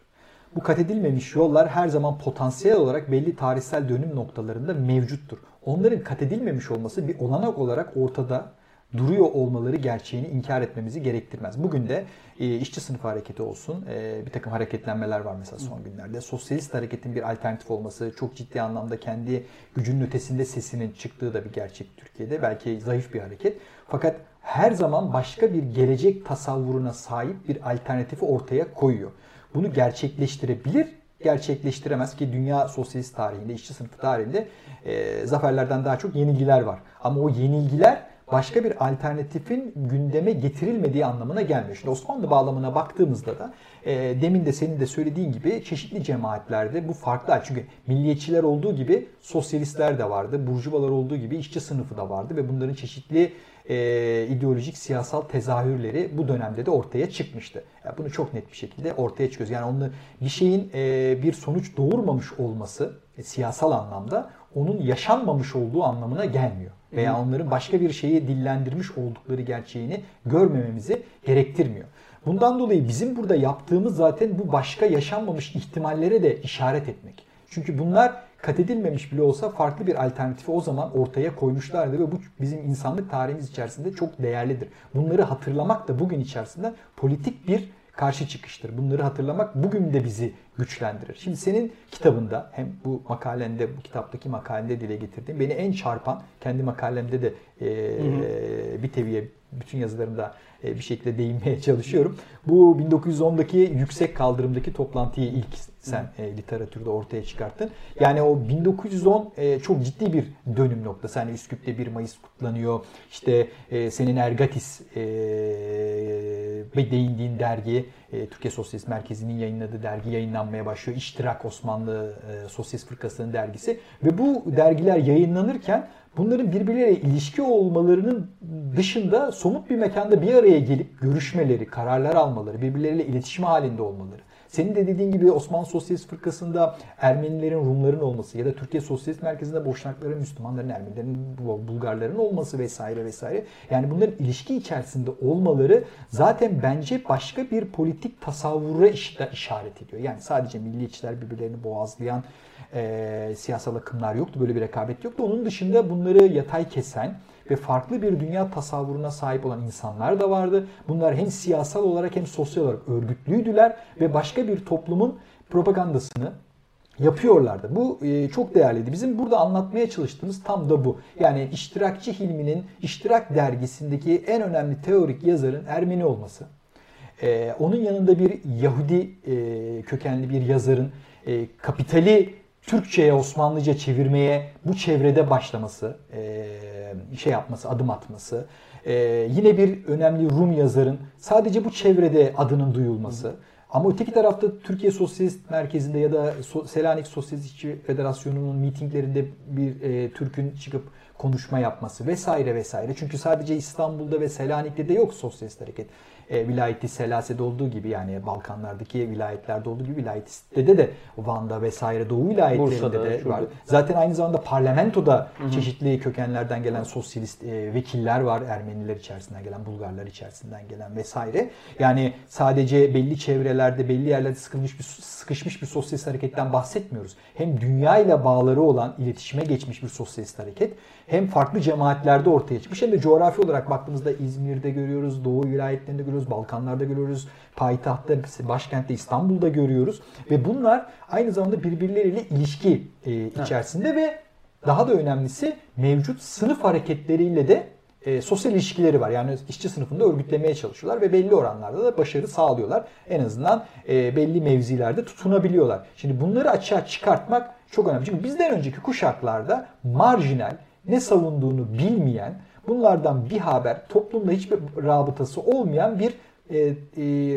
Bu kat edilmemiş yollar her zaman potansiyel olarak belli tarihsel dönüm noktalarında mevcuttur. Onların kat edilmemiş olması bir olanak olarak ortada duruyor olmaları gerçeğini inkar etmemizi gerektirmez. Bugün de e, işçi sınıf hareketi olsun, e, bir takım hareketlenmeler var mesela son günlerde. Sosyalist hareketin bir alternatif olması, çok ciddi anlamda kendi gücünün ötesinde sesinin çıktığı da bir gerçek Türkiye'de. Belki zayıf bir hareket. Fakat her zaman başka bir gelecek tasavvuruna sahip bir alternatifi ortaya koyuyor. Bunu gerçekleştirebilir gerçekleştiremez ki dünya sosyalist tarihinde, işçi sınıfı tarihinde e, zaferlerden daha çok yenilgiler var. Ama o yenilgiler başka bir alternatifin gündeme getirilmediği anlamına gelmiyor. Şimdi Osmanlı bağlamına baktığımızda da e, demin de senin de söylediğin gibi çeşitli cemaatlerde bu farklı. Çünkü milliyetçiler olduğu gibi sosyalistler de vardı, burjuvalar olduğu gibi işçi sınıfı da vardı ve bunların çeşitli e, ideolojik siyasal tezahürleri bu dönemde de ortaya çıkmıştı. Yani bunu çok net bir şekilde ortaya çıkıyoruz. Yani onu bir şeyin e, bir sonuç doğurmamış olması e, siyasal anlamda onun yaşanmamış olduğu anlamına gelmiyor. Veya onların başka bir şeyi dillendirmiş oldukları gerçeğini görmememizi gerektirmiyor. Bundan dolayı bizim burada yaptığımız zaten bu başka yaşanmamış ihtimallere de işaret etmek. Çünkü bunlar kat edilmemiş bile olsa farklı bir alternatifi o zaman ortaya koymuşlardı ve bu bizim insanlık tarihimiz içerisinde çok değerlidir. Bunları hatırlamak da bugün içerisinde politik bir karşı çıkıştır. Bunları hatırlamak bugün de bizi güçlendirir. Şimdi senin kitabında hem bu makalende, bu kitaptaki makalende dile getirdiğin beni en çarpan, kendi makalemde de e, hı hı. bir teviye bütün yazılarımda e, bir şekilde değinmeye çalışıyorum. Bu 1910'daki yüksek kaldırımdaki toplantıyı ilk sen e, literatürde ortaya çıkarttın. Yani o 1910 e, çok ciddi bir dönüm noktası. Hani Üsküp'te 1 Mayıs kutlanıyor. İşte e, senin Ergatis e, ve değindiğin dergi e, Türkiye Sosyalist Merkezi'nin yayınladığı dergi yayınlanmaya başlıyor. İştirak Osmanlı e, Sosyalist Fırkası'nın dergisi ve bu dergiler yayınlanırken bunların birbirleriyle ilişki olmalarının dışında somut bir mekanda bir araya gelip görüşmeleri, kararlar almaları, birbirleriyle iletişim halinde olmaları. Senin de dediğin gibi Osmanlı Sosyalist Fırkası'nda Ermenilerin, Rumların olması ya da Türkiye Sosyalist Merkezi'nde Boşnakların, Müslümanların, Ermenilerin, Bulgarların olması vesaire vesaire. Yani bunların ilişki içerisinde olmaları zaten bence başka bir politik tasavvura işaret ediyor. Yani sadece milliyetçiler birbirlerini boğazlayan e, siyasal akımlar yoktu. Böyle bir rekabet yoktu. Onun dışında bunları yatay kesen ve farklı bir dünya tasavvuruna sahip olan insanlar da vardı. Bunlar hem siyasal olarak hem sosyal olarak örgütlüydüler ve başka bir toplumun propagandasını yapıyorlardı. Bu e, çok değerliydi. Bizim burada anlatmaya çalıştığımız tam da bu. Yani İştirakçı Hilmi'nin İştirak dergisindeki en önemli teorik yazarın Ermeni olması. E, onun yanında bir Yahudi e, kökenli bir yazarın kapitali Türkçe'ye, Osmanlıca çevirmeye bu çevrede başlaması, e, şey yapması, adım atması. E, yine bir önemli Rum yazarın sadece bu çevrede adının duyulması. Ama öteki tarafta Türkiye Sosyalist Merkezi'nde ya da Selanik Sosyalistçi Federasyonu'nun mitinglerinde bir e, Türk'ün çıkıp konuşma yapması vesaire vesaire. Çünkü sadece İstanbul'da ve Selanik'te de yok sosyalist hareket e, vilayeti Selase'de olduğu gibi yani Balkanlardaki vilayetlerde olduğu gibi vilayetiste de Van'da vesaire Doğu vilayetlerinde Bursa'da, de şurada. var. Zaten aynı zamanda parlamentoda Hı-hı. çeşitli kökenlerden gelen sosyalist e, vekiller var. Ermeniler içerisinden gelen, Bulgarlar içerisinden gelen vesaire. Yani sadece belli çevrelerde, belli yerlerde sıkılmış bir sıkışmış bir sosyalist hareketten bahsetmiyoruz. Hem dünya ile bağları olan, iletişime geçmiş bir sosyalist hareket hem farklı cemaatlerde ortaya çıkmış hem de coğrafi olarak baktığımızda İzmir'de görüyoruz, Doğu vilayetlerinde görüyoruz, Balkanlarda görüyoruz, payitahtta, başkentte İstanbul'da görüyoruz ve bunlar aynı zamanda birbirleriyle ilişki e, içerisinde evet. ve daha da önemlisi mevcut sınıf hareketleriyle de e, sosyal ilişkileri var. Yani işçi sınıfında örgütlemeye çalışıyorlar ve belli oranlarda da başarı sağlıyorlar. En azından e, belli mevzilerde tutunabiliyorlar. Şimdi bunları açığa çıkartmak çok önemli. Çünkü bizden önceki kuşaklarda marjinal, ne savunduğunu bilmeyen, bunlardan bir haber, toplumda hiçbir rabıtası olmayan bir e, e,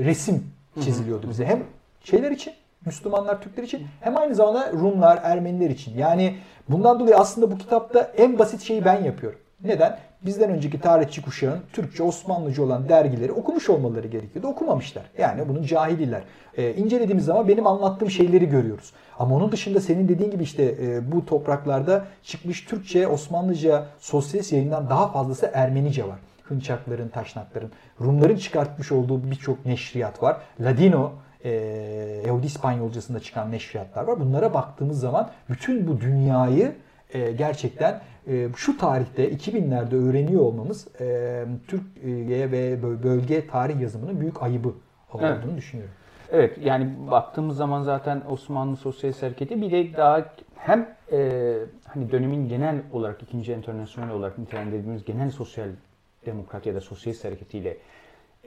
resim çiziliyordu bize. Hem şeyler için, Müslümanlar, Türkler için hem aynı zamanda Rumlar, Ermeniler için. Yani bundan dolayı aslında bu kitapta en basit şeyi ben yapıyorum. Neden? Bizden önceki tarihçi kuşağın Türkçe, Osmanlıca olan dergileri okumuş olmaları gerekiyordu. Okumamışlar. Yani bunun cahililer. Ee, incelediğimiz zaman benim anlattığım şeyleri görüyoruz. Ama onun dışında senin dediğin gibi işte e, bu topraklarda çıkmış Türkçe, Osmanlıca, sosyalist yayından daha fazlası Ermenice var. Hınçakların, Taşnakların, Rumların çıkartmış olduğu birçok neşriyat var. Ladino, e, Yahudi İspanyolcasında çıkan neşriyatlar var. Bunlara baktığımız zaman bütün bu dünyayı e, gerçekten e, şu tarihte 2000'lerde öğreniyor olmamız e, Türkiye ve bölge tarih yazımının büyük ayıbı olduğunu evet. düşünüyorum. Evet yani baktığımız zaman zaten Osmanlı Sosyalist Hareketi bir de daha hem e, hani dönemin genel olarak ikinci internasyonel olarak nitelendirdiğimiz genel sosyal demokrat ya da sosyalist hareketiyle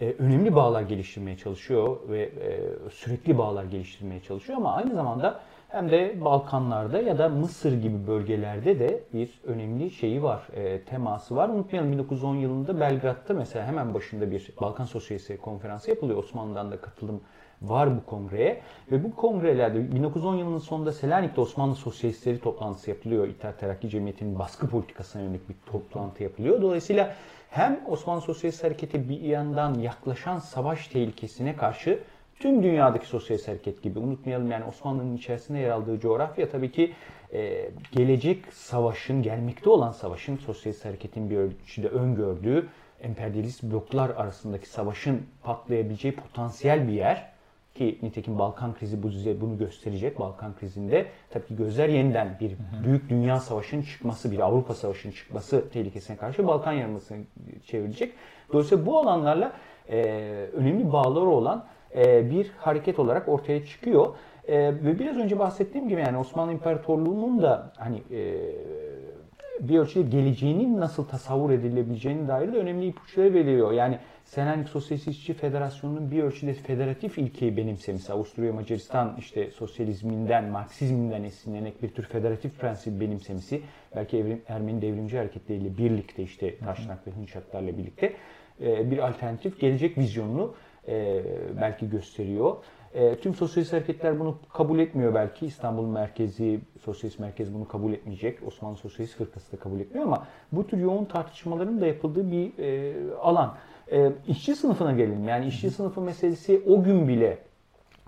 e, önemli bağlar geliştirmeye çalışıyor ve e, sürekli bağlar geliştirmeye çalışıyor ama aynı zamanda hem de Balkanlarda ya da Mısır gibi bölgelerde de bir önemli şeyi var, e, teması var. Unutmayalım 1910 yılında Belgrad'da mesela hemen başında bir Balkan Sosyalistleri konferansı yapılıyor. Osmanlı'dan da katılım var bu kongreye. Ve bu kongrelerde 1910 yılının sonunda Selanik'te Osmanlı Sosyalistleri toplantısı yapılıyor. İttihat Terakki Cemiyeti'nin baskı politikasına yönelik bir toplantı yapılıyor. Dolayısıyla hem Osmanlı Sosyalist Hareketi bir yandan yaklaşan savaş tehlikesine karşı tüm dünyadaki sosyalist hareket gibi unutmayalım yani Osmanlı'nın içerisinde yer aldığı coğrafya tabii ki e, gelecek savaşın, gelmekte olan savaşın sosyalist hareketin bir ölçüde öngördüğü emperyalist bloklar arasındaki savaşın patlayabileceği potansiyel bir yer. Ki nitekim Balkan krizi bu bunu gösterecek. Balkan krizinde tabii ki gözler yeniden bir büyük dünya savaşının çıkması, bir Avrupa savaşının çıkması tehlikesine karşı Balkan yarımadasına çevirecek. Dolayısıyla bu alanlarla e, önemli bağları olan bir hareket olarak ortaya çıkıyor. E, ve biraz önce bahsettiğim gibi yani Osmanlı İmparatorluğu'nun da hani e, bir ölçüde geleceğinin nasıl tasavvur edilebileceğine dair de önemli ipuçları veriyor. Yani Selanik Sosyalist İşçi Federasyonu'nun bir ölçüde federatif ilkeyi benimsemesi, Avusturya Macaristan işte sosyalizminden, Marksizminden esinlenerek bir tür federatif prensip benimsemesi, belki evrim, Ermeni devrimci hareketleriyle birlikte işte Taşnak ve Hınçaklarla birlikte bir alternatif gelecek vizyonunu e, belki gösteriyor. E, tüm sosyalist hareketler bunu kabul etmiyor belki. İstanbul merkezi, sosyalist merkez bunu kabul etmeyecek. Osmanlı Sosyalist Fırkası da kabul etmiyor ama bu tür yoğun tartışmaların da yapıldığı bir e, alan. E, işçi sınıfına gelelim. Yani işçi sınıfı meselesi o gün bile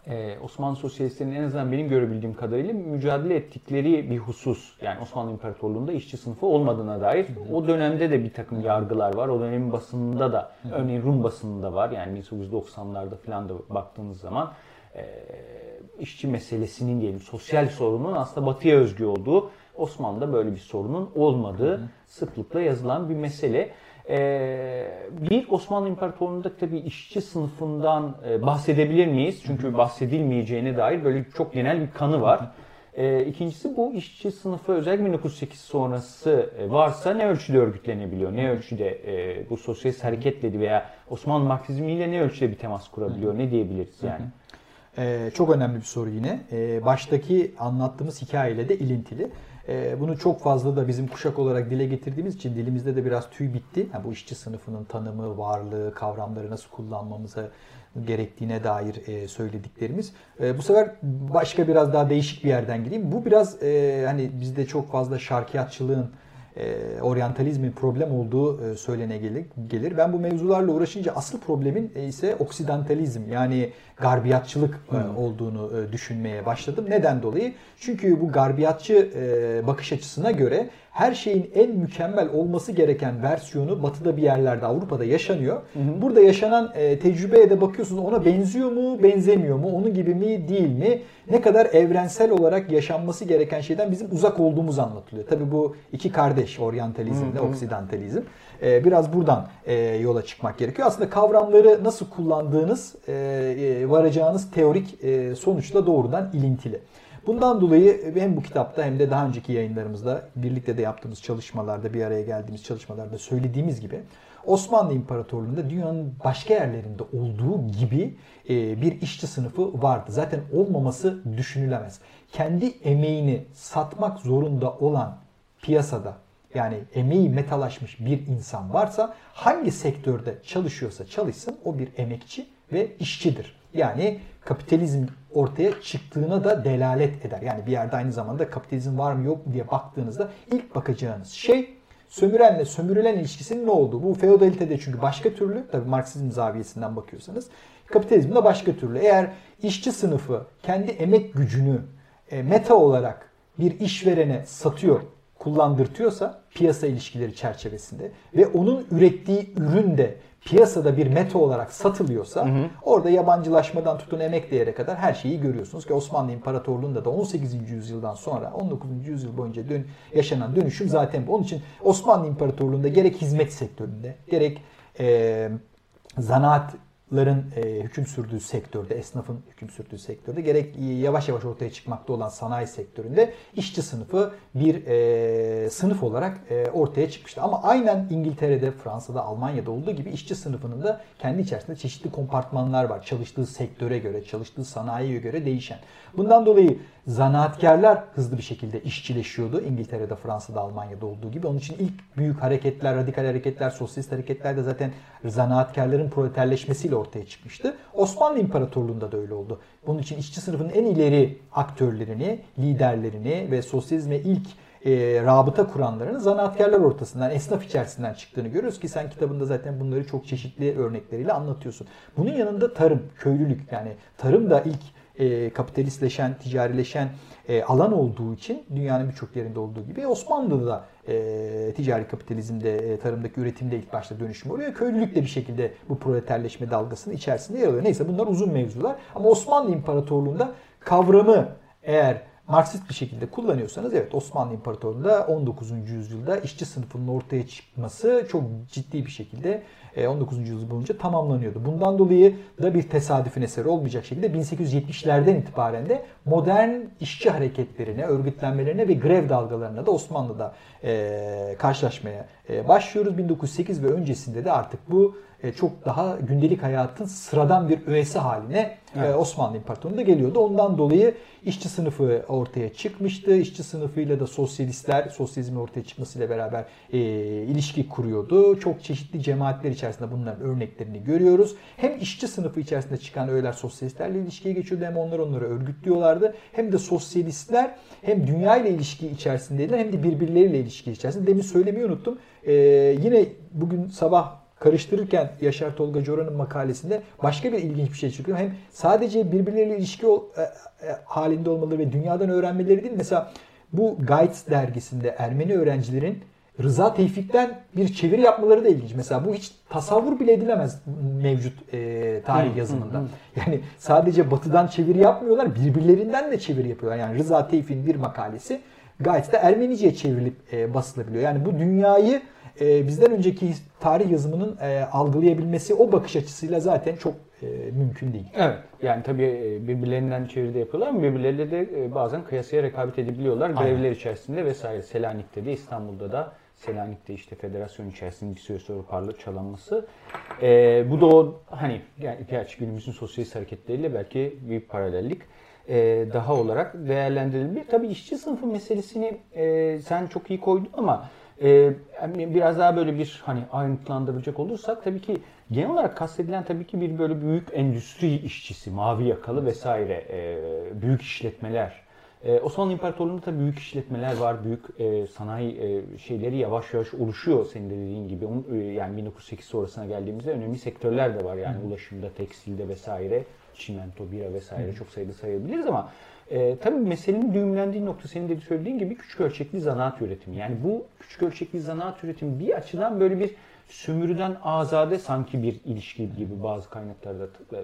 ee, Osmanlı Sosyalistlerinin en azından benim görebildiğim kadarıyla mücadele ettikleri bir husus. Yani Osmanlı İmparatorluğu'nda işçi sınıfı olmadığına dair o dönemde de bir takım yargılar var. O dönemin basınında da örneğin Rum basınında var. Yani 1990'larda falan da baktığınız zaman e, işçi meselesinin diyelim sosyal sorunun aslında batıya özgü olduğu Osmanlı'da böyle bir sorunun olmadığı sıklıkla yazılan bir mesele. Ee, bir Osmanlı İmparatorluğu'nda tabii işçi sınıfından e, bahsedebilir miyiz? Çünkü bahsedilmeyeceğine dair böyle çok genel bir kanı var. E, ikincisi bu işçi sınıfı özellikle 1908 sonrası e, varsa ne ölçüde örgütlenebiliyor? Ne ölçüde e, bu sosyalist hareketle veya Osmanlı Marksizmiyle ne ölçüde bir temas kurabiliyor? Ne diyebiliriz yani? Ee, çok önemli bir soru yine. Ee, baştaki anlattığımız hikayeyle de ilintili. Ee, bunu çok fazla da bizim kuşak olarak dile getirdiğimiz için dilimizde de biraz tüy bitti. Yani bu işçi sınıfının tanımı, varlığı, kavramları nasıl kullanmamıza gerektiğine dair e, söylediklerimiz. E, bu sefer başka biraz daha değişik bir yerden gideyim. Bu biraz e, hani bizde çok fazla şarkiyatçılığın e, oryantalizmin problem olduğu e, söylene gelir. Ben bu mevzularla uğraşınca asıl problemin e, ise oksidantalizm yani garbiyatçılık e, hmm. olduğunu e, düşünmeye başladım. Neden dolayı? Çünkü bu garbiyatçı e, bakış açısına göre her şeyin en mükemmel olması gereken versiyonu batıda bir yerlerde Avrupa'da yaşanıyor. Hı hı. Burada yaşanan e, tecrübeye de bakıyorsunuz ona benziyor mu, benzemiyor mu, onun gibi mi, değil mi? Ne kadar evrensel olarak yaşanması gereken şeyden bizim uzak olduğumuz anlatılıyor. Tabii bu iki kardeş, oryantalizmle oksidantalizm. E, biraz buradan e, yola çıkmak gerekiyor. Aslında kavramları nasıl kullandığınız, e, e varacağınız teorik e, sonuçla doğrudan ilintili. Bundan dolayı hem bu kitapta hem de daha önceki yayınlarımızda birlikte de yaptığımız çalışmalarda, bir araya geldiğimiz çalışmalarda söylediğimiz gibi Osmanlı İmparatorluğu'nda dünyanın başka yerlerinde olduğu gibi e, bir işçi sınıfı vardı. Zaten olmaması düşünülemez. Kendi emeğini satmak zorunda olan piyasada yani emeği metalaşmış bir insan varsa hangi sektörde çalışıyorsa çalışsın o bir emekçi ve işçidir. Yani kapitalizm ortaya çıktığına da delalet eder. Yani bir yerde aynı zamanda kapitalizm var mı yok mu diye baktığınızda ilk bakacağınız şey sömürenle sömürülen ilişkisinin ne olduğu. Bu feodalitede çünkü başka türlü, tabii Marksizm zaviyesinden bakıyorsanız, kapitalizmde başka türlü. Eğer işçi sınıfı kendi emek gücünü e, meta olarak bir işverene satıyor, kullandırtıyorsa piyasa ilişkileri çerçevesinde ve onun ürettiği ürün de piyasada bir meta olarak satılıyorsa hı hı. orada yabancılaşmadan tutun emek değere kadar her şeyi görüyorsunuz ki Osmanlı İmparatorluğu'nda da 18. yüzyıldan sonra 19. yüzyıl boyunca dön, yaşanan dönüşüm zaten bu. Onun için Osmanlı İmparatorluğu'nda gerek hizmet sektöründe gerek e, zanaat ların e, hüküm sürdüğü sektörde, esnafın hüküm sürdüğü sektörde gerek yavaş yavaş ortaya çıkmakta olan sanayi sektöründe işçi sınıfı bir e, sınıf olarak e, ortaya çıkmıştı. Ama aynen İngiltere'de, Fransa'da, Almanya'da olduğu gibi işçi sınıfının da kendi içerisinde çeşitli kompartmanlar var. Çalıştığı sektöre göre, çalıştığı sanayiye göre değişen. Bundan dolayı zanaatkarlar hızlı bir şekilde işçileşiyordu. İngiltere'de, Fransa'da, Almanya'da olduğu gibi. Onun için ilk büyük hareketler, radikal hareketler, sosyalist hareketler de zaten zanaatkarların proleterleşmesiyle ortaya çıkmıştı. Osmanlı İmparatorluğu'nda da öyle oldu. Bunun için işçi sınıfının en ileri aktörlerini, liderlerini ve sosyalizme ilk e, rabıta kuranlarının zanaatkarlar ortasından, esnaf içerisinden çıktığını görüyoruz ki sen kitabında zaten bunları çok çeşitli örnekleriyle anlatıyorsun. Bunun yanında tarım, köylülük yani tarım da ilk e, kapitalistleşen, ticarileşen e, alan olduğu için dünyanın birçok yerinde olduğu gibi Osmanlı'da da e, ticari kapitalizmde, e, tarımdaki üretimde ilk başta dönüşüm oluyor. Köylülük de bir şekilde bu proleterleşme dalgasının içerisinde yer alıyor. Neyse bunlar uzun mevzular ama Osmanlı İmparatorluğu'nda kavramı eğer Marksist bir şekilde kullanıyorsanız evet Osmanlı İmparatorluğu'nda 19. yüzyılda işçi sınıfının ortaya çıkması çok ciddi bir şekilde 19. E, yüzyıl boyunca tamamlanıyordu. Bundan dolayı da bir tesadüfün eseri olmayacak şekilde 1870'lerden itibaren de modern işçi hareketlerine, örgütlenmelerine ve grev dalgalarına da Osmanlı'da e, karşılaşmaya başlıyoruz. 1908 ve öncesinde de artık bu e, çok daha gündelik hayatın sıradan bir öğesi haline e, evet. Osmanlı İmparatorluğu'nda geliyordu. Ondan dolayı işçi sınıfı ortaya çıkmıştı. İşçi sınıfıyla da sosyalistler sosyalizmin ortaya çıkmasıyla beraber e, ilişki kuruyordu. Çok çeşitli cemaatler içerisinde bunların örneklerini görüyoruz. Hem işçi sınıfı içerisinde çıkan öğeler sosyalistlerle ilişkiye geçiyordu hem onlar onları örgütlüyorlardı. Hem de sosyalistler hem dünya ile ilişki içerisindeydiler hem de birbirleriyle ilişki içerisinde. Demin söylemeyi unuttum. Ee, yine bugün sabah karıştırırken Yaşar Tolga Coran'ın makalesinde başka bir ilginç bir şey çıkıyor. Hem sadece birbirleriyle ilişki ol, e, e, halinde olmaları ve dünyadan öğrenmeleri değil. Mesela bu Guides dergisinde Ermeni öğrencilerin Rıza Tevfik'ten bir çeviri yapmaları da ilginç. Mesela bu hiç tasavvur bile edilemez mevcut e, tarih yazımında. Yani sadece batıdan çeviri yapmıyorlar, birbirlerinden de çeviri yapıyorlar. Yani Rıza Tevfik'in bir makalesi Guides'te Ermenice'ye çevrilip e, basılabiliyor. Yani bu dünyayı e, bizden önceki tarih yazımının e, algılayabilmesi o bakış açısıyla zaten çok e, mümkün değil. Evet. Yani tabii e, birbirlerinden çeviride yapıyorlar ama birbirleriyle de e, bazen kıyasıya rekabet edebiliyorlar. Grevler içerisinde vesaire. Selanik'te de İstanbul'da da Selanik'te işte federasyon içerisinde bir süre sonra çalınması. E, bu da o hani yani gerçi günümüzün sosyalist hareketleriyle belki bir paralellik e, daha olarak değerlendirilebilir. Tabii işçi sınıfı meselesini e, sen çok iyi koydun ama ee, biraz daha böyle bir hani ayrıntılandıracak olursak tabii ki genel olarak kastedilen tabii ki bir böyle büyük endüstri işçisi, mavi yakalı vesaire e, büyük işletmeler. E, Osmanlı İmparatorluğu'nda tabii büyük işletmeler var, büyük e, sanayi e, şeyleri yavaş yavaş oluşuyor senin de dediğin gibi. E, yani 1908 sonrasına geldiğimizde önemli sektörler de var yani ulaşımda, tekstilde vesaire, çimento, bira vesaire Hı. çok sayıda sayabiliriz ama e, tabii meselenin düğümlendiği nokta senin de söylediğin gibi küçük ölçekli zanaat üretimi. Yani bu küçük ölçekli zanaat üretimi bir açıdan böyle bir sömürüden azade sanki bir ilişki gibi bazı kaynaklarda e,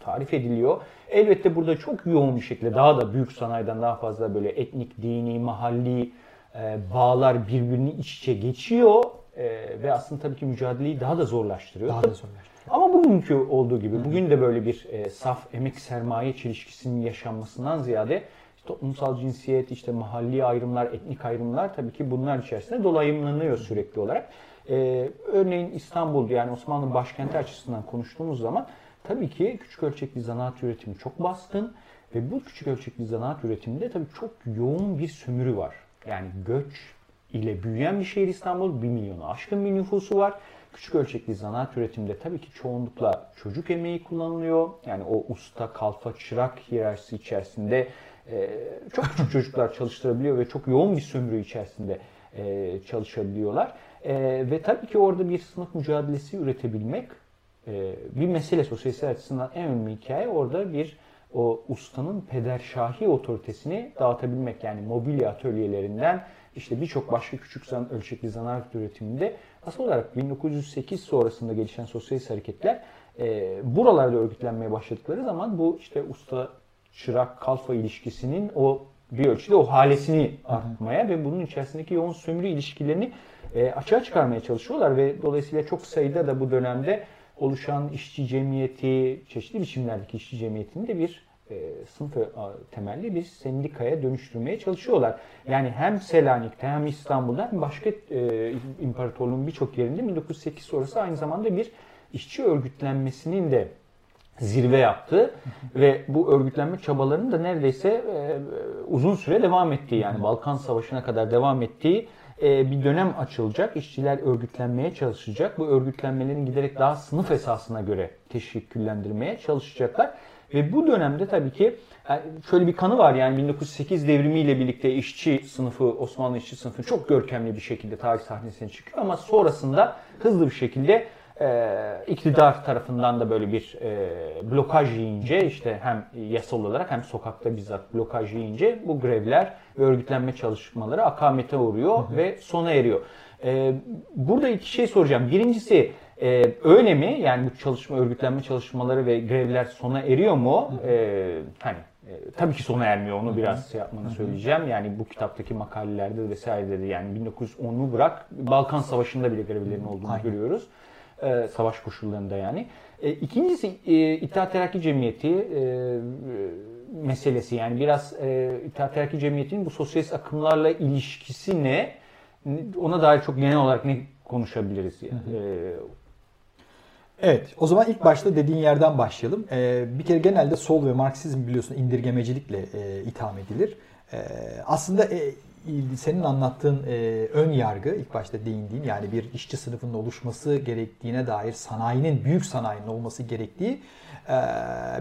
tarif ediliyor. Elbette burada çok yoğun bir şekilde daha da büyük sanayiden daha fazla böyle etnik, dini, mahalli e, bağlar birbirini iç içe geçiyor e, ve aslında tabii ki mücadeleyi daha da zorlaştırıyor. Daha da zorlaştırıyor. Ama bugünkü olduğu gibi bugün de böyle bir e, saf emek sermaye çelişkisinin yaşanmasından ziyade toplumsal cinsiyet, işte mahalli ayrımlar, etnik ayrımlar tabii ki bunlar içerisinde dolayımlanıyor sürekli olarak. Ee, örneğin İstanbul yani Osmanlı başkenti açısından konuştuğumuz zaman tabii ki küçük ölçekli zanaat üretimi çok baskın ve bu küçük ölçekli zanaat üretiminde tabii çok yoğun bir sömürü var. Yani göç ile büyüyen bir şehir İstanbul. 1 milyonu aşkın bir nüfusu var. Küçük ölçekli zanaat üretiminde tabii ki çoğunlukla çocuk emeği kullanılıyor. Yani o usta, kalfa, çırak hiyerarşisi içerisinde e, çok küçük çocuklar çalıştırabiliyor ve çok yoğun bir sömürü içerisinde e, çalışabiliyorlar. E, ve tabii ki orada bir sınıf mücadelesi üretebilmek e, bir mesele sosyalistler açısından en önemli hikaye orada bir o ustanın pederşahi otoritesini dağıtabilmek. Yani mobilya atölyelerinden işte birçok başka küçük zan, ölçekli zanaat üretiminde asıl olarak 1908 sonrasında gelişen sosyalist hareketler e, buralarda örgütlenmeye başladıkları zaman bu işte usta çırak kalfa ilişkisinin o bir ölçüde o halesini artmaya ve bunun içerisindeki yoğun sömürü ilişkilerini e, açığa çıkarmaya çalışıyorlar ve dolayısıyla çok sayıda da bu dönemde oluşan işçi cemiyeti, çeşitli biçimlerdeki işçi cemiyetini de bir e, sınıf temelli bir sendikaya dönüştürmeye çalışıyorlar. Yani hem Selanik'te hem İstanbul'da hem başka e, imparatorluğun birçok yerinde 1908 sonrası aynı zamanda bir işçi örgütlenmesinin de zirve yaptı ve bu örgütlenme çabalarının da neredeyse e, uzun süre devam ettiği yani Balkan Savaşı'na kadar devam ettiği e, bir dönem açılacak. İşçiler örgütlenmeye çalışacak. Bu örgütlenmelerin giderek daha sınıf esasına göre teşekküllendirmeye çalışacaklar. Ve bu dönemde tabii ki yani şöyle bir kanı var yani 1908 devrimiyle birlikte işçi sınıfı, Osmanlı işçi sınıfı çok görkemli bir şekilde tarih sahnesine çıkıyor ama sonrasında hızlı bir şekilde e, iktidar tarafından da böyle bir e, blokaj yiyince işte hem yasal olarak hem sokakta bizzat blokaj yiyince bu grevler ve örgütlenme çalışmaları akamete uğruyor hı hı. ve sona eriyor. E, burada iki şey soracağım. Birincisi e, öyle mi? Yani bu çalışma, örgütlenme çalışmaları ve grevler sona eriyor mu? E, hani e, tabii ki sona ermiyor. Onu biraz şey yapmanı söyleyeceğim. Yani bu kitaptaki makalelerde vesairede de yani 1910'u bırak Balkan Savaşı'nda bile grevlerin olduğunu Aynen. görüyoruz. E, savaş koşullarında yani. E, ikincisi e, İttihat Terakki Cemiyeti e, meselesi yani biraz e, İttihat Terakki Cemiyeti'nin bu sosyalist akımlarla ilişkisi ne? Ona dair çok genel olarak ne konuşabiliriz yani. E, Evet, o zaman ilk başta dediğin yerden başlayalım. Ee, bir kere genelde sol ve Marksizm biliyorsun indirgemecilikle e, itham edilir. E, aslında e, senin anlattığın e, ön yargı ilk başta değindiğin yani bir işçi sınıfının oluşması gerektiğine dair sanayinin büyük sanayinin olması gerektiği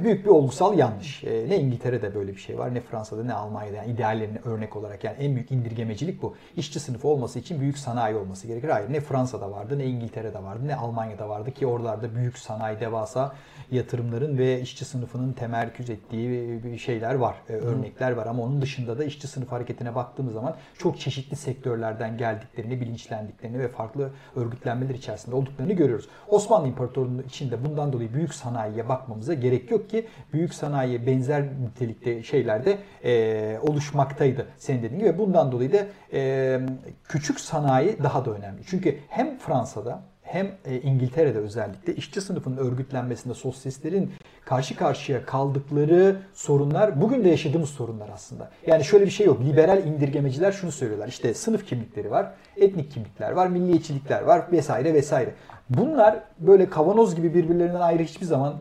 büyük bir olgusal yanlış. E, ne İngiltere'de böyle bir şey var ne Fransa'da ne Almanya'da yani ideallerine örnek olarak yani en büyük indirgemecilik bu. İşçi sınıfı olması için büyük sanayi olması gerekir. Hayır ne Fransa'da vardı ne İngiltere'de vardı ne Almanya'da vardı ki oralarda büyük sanayi devasa yatırımların ve işçi sınıfının temerküz ettiği şeyler var, e, örnekler var ama onun dışında da işçi sınıf hareketine baktığımız zaman çok çeşitli sektörlerden geldiklerini, bilinçlendiklerini ve farklı örgütlenmeler içerisinde olduklarını görüyoruz. Osmanlı İmparatorluğu içinde bundan dolayı büyük sanayiye bakmamıza gerek yok ki büyük sanayiye benzer nitelikte şeyler de e, oluşmaktaydı senin dediğin gibi. Bundan dolayı da e, küçük sanayi daha da önemli. Çünkü hem Fransa'da hem e, İngiltere'de özellikle işçi sınıfının örgütlenmesinde sosyalistlerin karşı karşıya kaldıkları sorunlar bugün de yaşadığımız sorunlar aslında. Yani şöyle bir şey yok. Liberal indirgemeciler şunu söylüyorlar. İşte sınıf kimlikleri var, etnik kimlikler var, milliyetçilikler var vesaire vesaire. Bunlar böyle kavanoz gibi birbirlerinden ayrı hiçbir zaman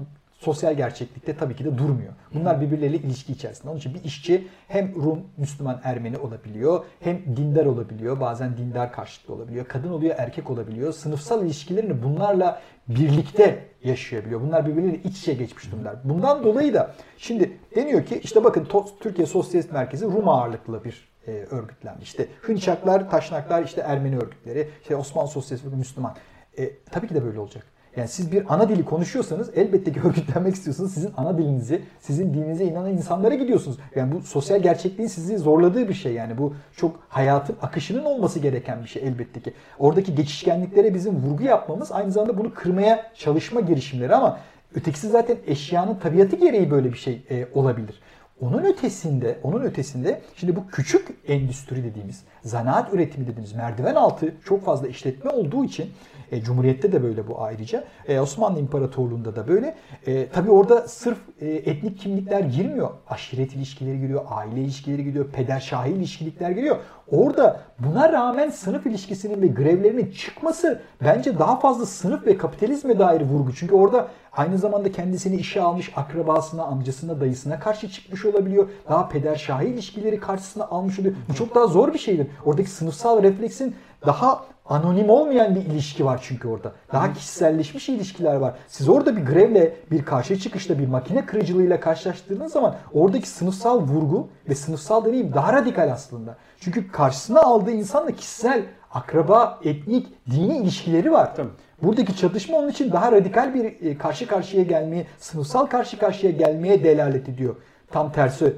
sosyal gerçeklikte tabii ki de durmuyor. Bunlar birbirleriyle ilişki içerisinde. Onun için bir işçi hem Rum, Müslüman, Ermeni olabiliyor, hem dindar olabiliyor, bazen dindar karşıtlı olabiliyor, kadın oluyor, erkek olabiliyor. Sınıfsal ilişkilerini bunlarla birlikte yaşayabiliyor. Bunlar birbirleriyle iç içe geçmiş durumlar. Bundan dolayı da şimdi deniyor ki işte bakın Türkiye Sosyalist Merkezi Rum ağırlıklı bir e, örgütlendi. İşte Hınçaklar, Taşnaklar işte Ermeni örgütleri, işte Osmanlı Sosyalist Müslüman. E, tabii ki de böyle olacak. Yani siz bir ana dili konuşuyorsanız elbette ki <laughs> örgütlenmek istiyorsunuz. Sizin ana dilinizi, sizin dininize inanan insanlara gidiyorsunuz. Yani bu sosyal gerçekliğin sizi zorladığı bir şey. Yani bu çok hayatın akışının olması gereken bir şey elbette ki. Oradaki geçişkenliklere bizim vurgu yapmamız aynı zamanda bunu kırmaya çalışma girişimleri ama ötekisi zaten eşyanın tabiatı gereği böyle bir şey e, olabilir. Onun ötesinde, onun ötesinde şimdi bu küçük endüstri dediğimiz, zanaat üretimi dediğimiz merdiven altı çok fazla işletme olduğu için e, Cumhuriyet'te de böyle bu ayrıca. E, Osmanlı İmparatorluğu'nda da böyle. E, tabii orada sırf e, etnik kimlikler girmiyor. Aşiret ilişkileri giriyor, aile ilişkileri giriyor, peder-şahi ilişkilikler giriyor. Orada buna rağmen sınıf ilişkisinin ve grevlerinin çıkması bence daha fazla sınıf ve kapitalizme dair vurgu. Çünkü orada aynı zamanda kendisini işe almış akrabasına, amcasına, dayısına karşı çıkmış olabiliyor. Daha peder-şahi ilişkileri karşısına almış oluyor. Bu çok daha zor bir şeydir. Oradaki sınıfsal refleksin daha anonim olmayan bir ilişki var çünkü orada. Daha kişiselleşmiş ilişkiler var. Siz orada bir grevle, bir karşı çıkışla, bir makine kırıcılığıyla karşılaştığınız zaman oradaki sınıfsal vurgu ve sınıfsal deneyim daha radikal aslında. Çünkü karşısına aldığı insanla kişisel, akraba, etnik, dini ilişkileri var. Tabii. Buradaki çatışma onun için daha radikal bir e, karşı karşıya gelmeye, sınıfsal karşı karşıya gelmeye delalet ediyor. Tam tersi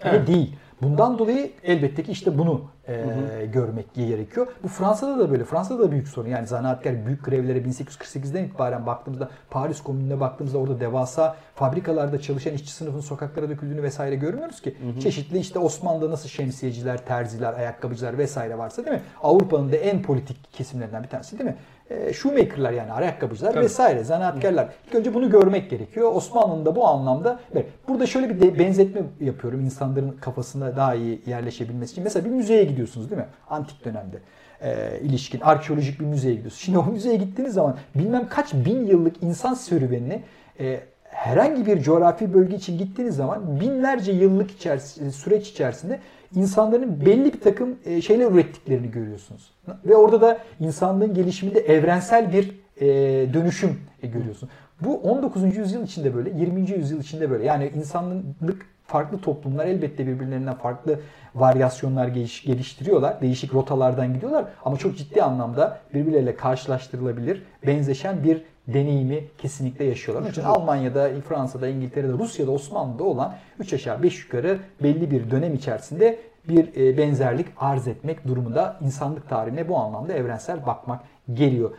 evet. değil. Bundan dolayı elbette ki işte bunu e, hı hı. görmek gerekiyor. Bu Fransa'da da böyle. Fransa'da da büyük sorun. Yani zanaatkar büyük grevlere 1848'den itibaren baktığımızda Paris Komünü'ne baktığımızda orada devasa fabrikalarda çalışan işçi sınıfının sokaklara döküldüğünü vesaire görmüyoruz ki. Hı hı. Çeşitli işte Osmanlı'da nasıl şemsiyeciler, terziler, ayakkabıcılar vesaire varsa değil mi? Avrupa'nın da en politik kesimlerinden bir tanesi değil mi? E, shoemaker'lar yani ayakkabıcılar Tabii. vesaire zanaatkarlar. İlk önce bunu görmek gerekiyor. Osmanlı'nın da bu anlamda burada şöyle bir de benzetme yapıyorum insanların kafasına daha iyi yerleşebilmesi için. Mesela bir müzeye gidiyorsunuz değil mi? Antik dönemde e, ilişkin arkeolojik bir müzeye gidiyorsunuz. Şimdi o müzeye gittiğiniz zaman bilmem kaç bin yıllık insan serüvenini e, herhangi bir coğrafi bölge için gittiğiniz zaman binlerce yıllık içerisinde, süreç içerisinde insanların belli bir takım e, şeyler ürettiklerini görüyorsunuz. Ve orada da insanlığın gelişiminde evrensel bir e, dönüşüm e, görüyorsun. Bu 19. yüzyıl içinde böyle, 20. yüzyıl içinde böyle. Yani insanlık farklı toplumlar elbette birbirlerinden farklı varyasyonlar geliştiriyorlar. Değişik rotalardan gidiyorlar ama çok ciddi anlamda birbirleriyle karşılaştırılabilir, benzeşen bir deneyimi kesinlikle yaşıyorlar. Onun için Almanya'da, Fransa'da, İngiltere'de, Rusya'da, Osmanlı'da olan 3 aşağı 5 yukarı belli bir dönem içerisinde bir e, benzerlik arz etmek durumunda insanlık tarihine bu anlamda evrensel bakmak geliyor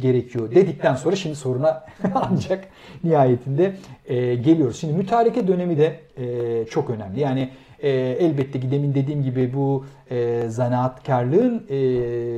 gerekiyor dedikten sonra şimdi soruna <laughs> ancak nihayetinde e, geliyoruz. Şimdi mütareke dönemi de e, çok önemli. Yani e, elbette ki demin dediğim gibi bu e, zanaatkarlığın e,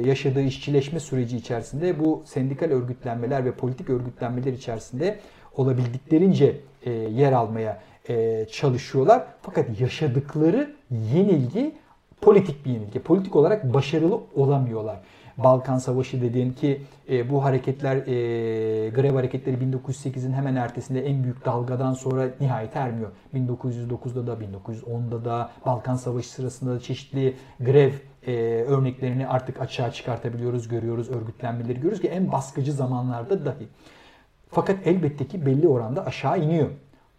yaşadığı işçileşme süreci içerisinde bu sendikal örgütlenmeler ve politik örgütlenmeler içerisinde olabildiklerince e, yer almaya e, çalışıyorlar. Fakat yaşadıkları yenilgi politik bir yenilgi. Politik olarak başarılı olamıyorlar. Balkan Savaşı dediğin ki e, bu hareketler e, grev hareketleri 1908'in hemen ertesinde en büyük dalgadan sonra nihayet ermiyor. 1909'da da 1910'da da Balkan Savaşı sırasında da çeşitli grev e, örneklerini artık açığa çıkartabiliyoruz, görüyoruz, örgütlenmeleri görüyoruz ki en baskıcı zamanlarda dahi. Fakat elbette ki belli oranda aşağı iniyor.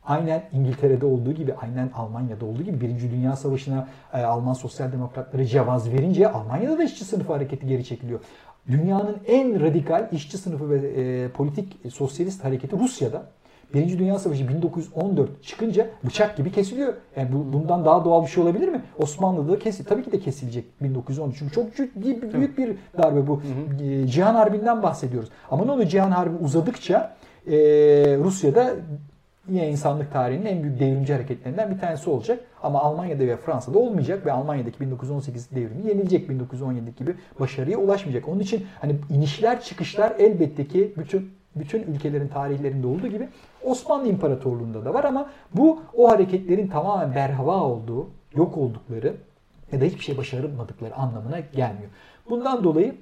Aynen İngiltere'de olduğu gibi, aynen Almanya'da olduğu gibi Birinci Dünya Savaşı'na e, Alman sosyal demokratları cevaz verince Almanya'da da işçi sınıfı hareketi geri çekiliyor. Dünyanın en radikal işçi sınıfı ve e, politik e, sosyalist hareketi Rusya'da. Birinci Dünya Savaşı 1914 çıkınca bıçak gibi kesiliyor. Yani bu, bundan daha doğal bir şey olabilir mi? Osmanlı'da da kesil, tabii ki de kesilecek 1913. Çünkü çok ciddi büyük bir darbe bu. Hı hı. E, Cihan Harbi'nden bahsediyoruz. Ama ne oluyor Cihan Harbi uzadıkça e, Rusya'da yine insanlık tarihinin en büyük devrimci hareketlerinden bir tanesi olacak. Ama Almanya'da ve Fransa'da olmayacak ve Almanya'daki 1918 devrimi yenilecek 1917 gibi başarıya ulaşmayacak. Onun için hani inişler çıkışlar elbette ki bütün bütün ülkelerin tarihlerinde olduğu gibi Osmanlı İmparatorluğu'nda da var ama bu o hareketlerin tamamen berhava olduğu, yok oldukları ya da hiçbir şey başaramadıkları anlamına gelmiyor. Bundan dolayı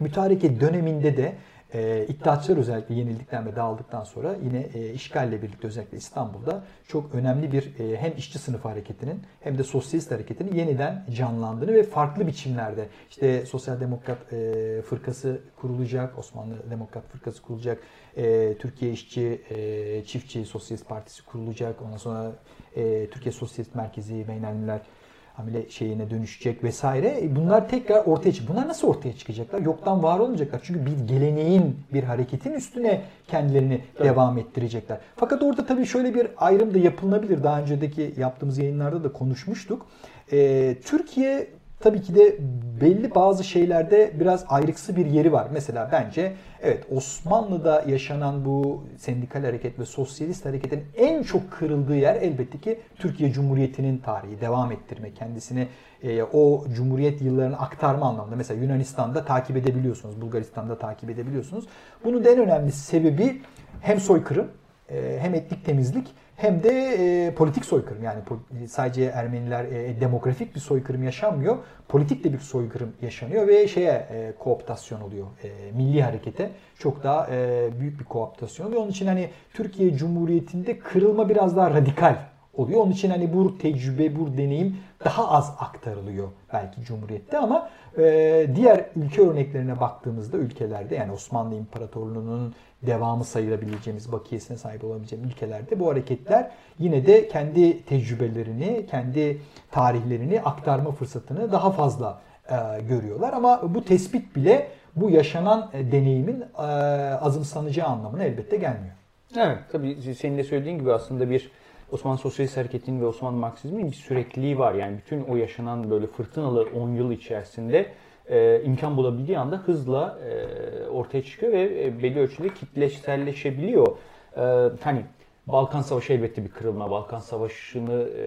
mütareke döneminde de e, İttihatçılar özellikle yenildikten ve dağıldıktan sonra yine e, işgalle birlikte özellikle İstanbul'da çok önemli bir e, hem işçi sınıfı hareketinin hem de sosyalist hareketinin yeniden canlandığını ve farklı biçimlerde işte Sosyal Demokrat e, Fırkası kurulacak, Osmanlı Demokrat Fırkası kurulacak, e, Türkiye İşçi e, Çiftçi Sosyalist Partisi kurulacak, ondan sonra e, Türkiye Sosyalist Merkezi Beynelmiler hamile şeyine dönüşecek vesaire. E, bunlar tekrar ortaya çıkacak. Bunlar nasıl ortaya çıkacaklar? Yoktan var olmayacaklar. Çünkü bir geleneğin, bir hareketin üstüne kendilerini evet. devam ettirecekler. Fakat orada tabii şöyle bir ayrım da yapılabilir. Daha önceki yaptığımız yayınlarda da konuşmuştuk. Ee, Türkiye tabii ki de belli bazı şeylerde biraz ayrıksı bir yeri var. Mesela bence evet Osmanlı'da yaşanan bu sendikal hareket ve sosyalist hareketin en çok kırıldığı yer elbette ki Türkiye Cumhuriyeti'nin tarihi. Devam ettirme, kendisini e, o Cumhuriyet yıllarını aktarma anlamında. Mesela Yunanistan'da takip edebiliyorsunuz, Bulgaristan'da takip edebiliyorsunuz. Bunun en önemli sebebi hem soykırım e, hem etnik temizlik hem de e, politik soykırım yani sadece Ermeniler e, demografik bir soykırım yaşanmıyor. Politik de bir soykırım yaşanıyor ve şeye e, kooptasyon oluyor. E, milli harekete çok daha e, büyük bir kooptasyon oluyor. Onun için hani Türkiye Cumhuriyeti'nde kırılma biraz daha radikal oluyor. Onun için hani bu tecrübe, bu deneyim daha az aktarılıyor belki Cumhuriyet'te ama e, diğer ülke örneklerine baktığımızda ülkelerde yani Osmanlı İmparatorluğu'nun devamı sayılabileceğimiz, bakiyesine sahip olabileceğimiz ülkelerde bu hareketler yine de kendi tecrübelerini, kendi tarihlerini aktarma fırsatını daha fazla e, görüyorlar. Ama bu tespit bile bu yaşanan e, deneyimin e, azımsanacağı anlamına elbette gelmiyor. Evet, tabii senin de söylediğin gibi aslında bir Osmanlı Sosyalist Hareketi'nin ve Osmanlı Marksizmin bir sürekliliği var. Yani bütün o yaşanan böyle fırtınalı 10 yıl içerisinde e, imkan bulabildiği anda hızla e, ortaya çıkıyor ve e, belli ölçüde kitleselleşebiliyor. E, hani Balkan Savaşı elbette bir kırılma. Balkan Savaşı'nı e,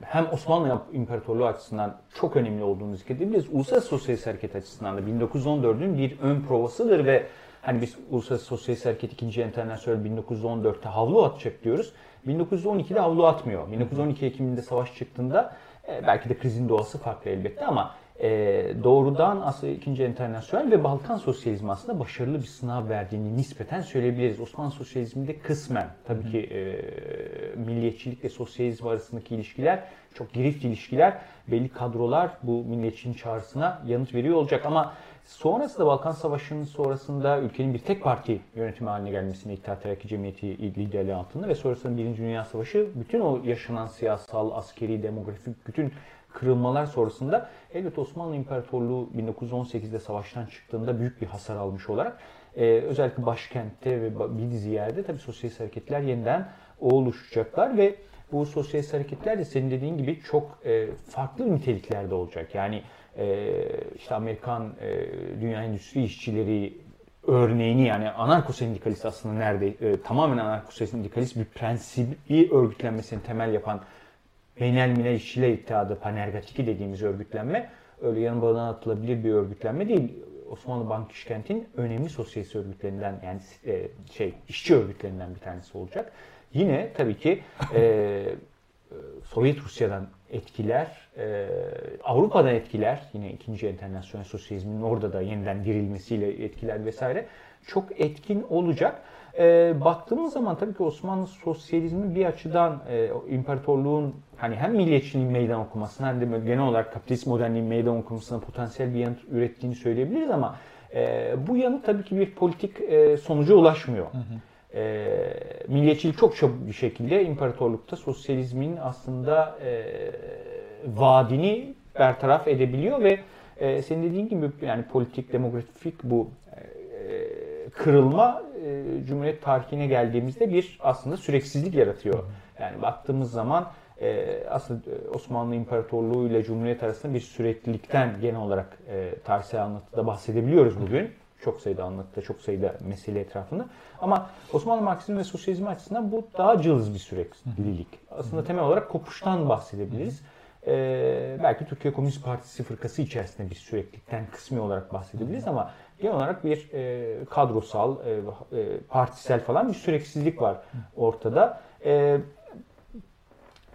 hem Osmanlı İmparatorluğu açısından çok önemli olduğunu zikredebiliriz. Uluslararası Sosyalist Hareket açısından da 1914'ün bir ön provasıdır ve hani biz Uluslararası Sosyalist Hareket 2. Enternasyonel 1914'te havlu atacak diyoruz. 1912'de havlu atmıyor. 1912 Ekim'inde savaş çıktığında e, belki de krizin doğası farklı elbette ama e, doğrudan aslında ikinci enternasyonel ve Balkan sosyalizmi aslında başarılı bir sınav verdiğini nispeten söyleyebiliriz. Osmanlı sosyalizminde kısmen tabii ki e, milliyetçilik ve sosyalizm arasındaki ilişkiler çok girift ilişkiler. Belli kadrolar bu milliyetçinin çağrısına yanıt veriyor olacak ama sonrasında Balkan Savaşı'nın sonrasında ülkenin bir tek parti yönetimi haline gelmesine İttihat Terakki Cemiyeti liderliği altında ve sonrasında Birinci Dünya Savaşı bütün o yaşanan siyasal, askeri, demografik bütün kırılmalar sonrasında elbette Osmanlı İmparatorluğu 1918'de savaştan çıktığında büyük bir hasar almış olarak e, özellikle başkentte ve bir dizi yerde tabii sosyalist hareketler yeniden oluşacaklar ve bu sosyalist hareketler de senin dediğin gibi çok e, farklı niteliklerde olacak. Yani e, işte Amerikan e, dünya endüstri işçileri örneğini yani anarko sendikalist aslında nerede e, tamamen anarko sendikalist bir prensibi örgütlenmesini temel yapan Beynel Milal İşçiler İttihadı Panergatiki dediğimiz örgütlenme öyle yan bağına atılabilir bir örgütlenme değil. Osmanlı Bank İşkent'in önemli sosyalist örgütlerinden yani e, şey işçi örgütlerinden bir tanesi olacak. Yine tabii ki e, Sovyet Rusya'dan etkiler, e, Avrupa'dan etkiler, yine ikinci enternasyonel sosyalizmin orada da yeniden dirilmesiyle etkiler vesaire çok etkin olacak. E, baktığımız zaman tabii ki Osmanlı sosyalizmi bir açıdan e, imparatorluğun hani hem milliyetçiliğin meydan okumasına hem de genel olarak kapitalist modernliğin meydan okumasına potansiyel bir yanıt ürettiğini söyleyebiliriz ama e, bu yanıt tabii ki bir politik e, sonuca ulaşmıyor. Hı hı. E, milliyetçilik çok çabuk bir şekilde imparatorlukta sosyalizmin aslında e, vaadini bertaraf edebiliyor ve e, senin dediğin gibi yani politik, demografik bu kırılma e, Cumhuriyet tarihine geldiğimizde bir aslında süreksizlik yaratıyor. Yani baktığımız zaman e, aslında e, Osmanlı İmparatorluğu ile Cumhuriyet arasında bir süreklilikten genel olarak e, tarihsel anlatıda bahsedebiliyoruz bugün. Çok sayıda anlatıda, çok sayıda mesele etrafında. Ama Osmanlı Marksizmi ve Sosyalizmi açısından bu daha cılız bir süreklilik. Aslında temel olarak kopuştan bahsedebiliriz. Ee, belki Türkiye Komünist Partisi fırkası içerisinde bir süreklilikten kısmi olarak bahsedebiliriz ama genel olarak bir e, kadrosal, e, e, partisel falan bir süreksizlik var ortada. E,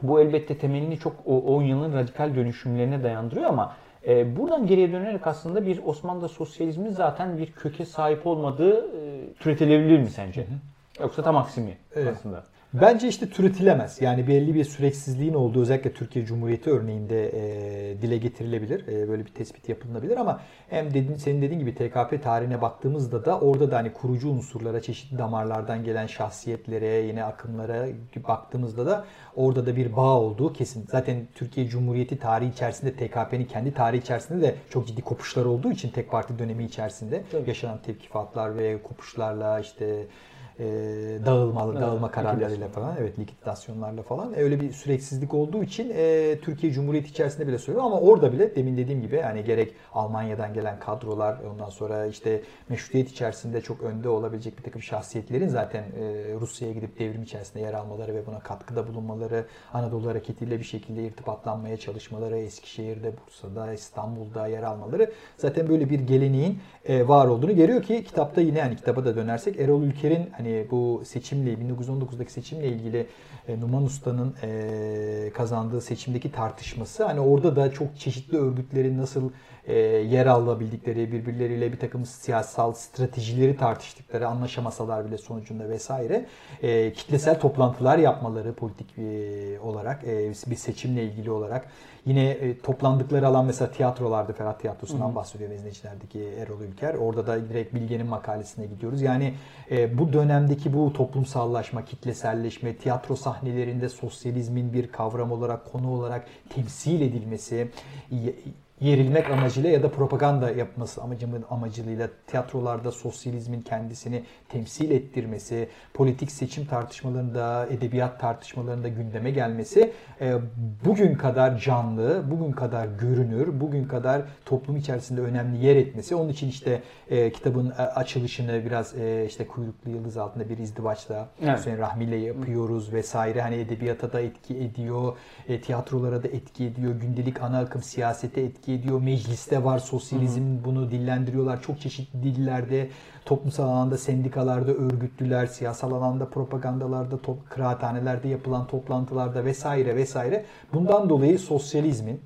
bu elbette temelini çok o 10 yılın radikal dönüşümlerine dayandırıyor ama e, buradan geriye dönerek aslında bir Osmanlı sosyalizmin zaten bir köke sahip olmadığı e, türetilebilir mi sence? Hı hı. Yoksa tam aksi mi evet. aslında? Bence işte türetilemez. Yani belli bir süreksizliğin olduğu özellikle Türkiye Cumhuriyeti örneğinde e, dile getirilebilir. E, böyle bir tespit yapılabilir ama hem dedin, senin dediğin gibi TKP tarihine baktığımızda da orada da hani kurucu unsurlara, çeşitli damarlardan gelen şahsiyetlere, yine akımlara baktığımızda da orada da bir bağ olduğu kesin. Zaten Türkiye Cumhuriyeti tarihi içerisinde TKP'nin kendi tarihi içerisinde de çok ciddi kopuşlar olduğu için tek parti dönemi içerisinde Tabii. yaşanan tepkifatlar ve kopuşlarla işte e, dağılmalı, evet, dağılma kararlarıyla falan, evet likidasyonlarla falan. E, öyle bir süreksizlik olduğu için e, Türkiye Cumhuriyeti içerisinde bile söylüyor. Ama orada bile demin dediğim gibi yani gerek Almanya'dan gelen kadrolar ondan sonra işte meşrutiyet içerisinde çok önde olabilecek bir takım şahsiyetlerin zaten e, Rusya'ya gidip devrim içerisinde yer almaları ve buna katkıda bulunmaları, Anadolu hareketiyle bir şekilde irtibatlanmaya çalışmaları, Eskişehir'de, Bursa'da, İstanbul'da yer almaları zaten böyle bir geleneğin e, var olduğunu görüyor ki kitapta yine yani kitaba da dönersek Erol Ülker'in hani hani bu seçimle 1919'daki seçimle ilgili e, Numan Usta'nın e, kazandığı seçimdeki tartışması hani orada da çok çeşitli örgütlerin nasıl e, yer alabildikleri, birbirleriyle bir takım siyasal stratejileri tartıştıkları, anlaşamasalar bile sonucunda vesaire e, kitlesel toplantılar yapmaları politik e, olarak e, bir seçimle ilgili olarak Yine e, toplandıkları alan mesela tiyatrolarda Ferhat Tiyatrosu'ndan Hı-hı. bahsediyor Vezneciler'deki Erol Ülker. Orada da direkt Bilge'nin makalesine gidiyoruz. Yani e, bu dönemdeki bu toplumsallaşma, kitleselleşme, tiyatro sahnelerinde sosyalizmin bir kavram olarak, konu olarak temsil edilmesi, yerilmek amacıyla ya da propaganda yapması amacımın amacılığıyla tiyatrolarda sosyalizmin kendisini temsil ettirmesi, politik seçim tartışmalarında, edebiyat tartışmalarında gündeme gelmesi e, bugün kadar canlı, bugün kadar görünür, bugün kadar toplum içerisinde önemli yer etmesi. Onun için işte e, kitabın açılışını biraz e, işte kuyruklu yıldız altında bir izdivaçla evet. Hüseyin Rahmi ile yapıyoruz vesaire. Hani edebiyata da etki ediyor, e, tiyatrolara da etki ediyor, gündelik ana akım siyasete etki ediyor. Mecliste var sosyalizm bunu dillendiriyorlar. Çok çeşitli dillerde, toplumsal alanda, sendikalarda, örgütlüler, siyasal alanda, propagandalarda, top, kıraathanelerde yapılan toplantılarda vesaire vesaire. Bundan dolayı sosyalizmin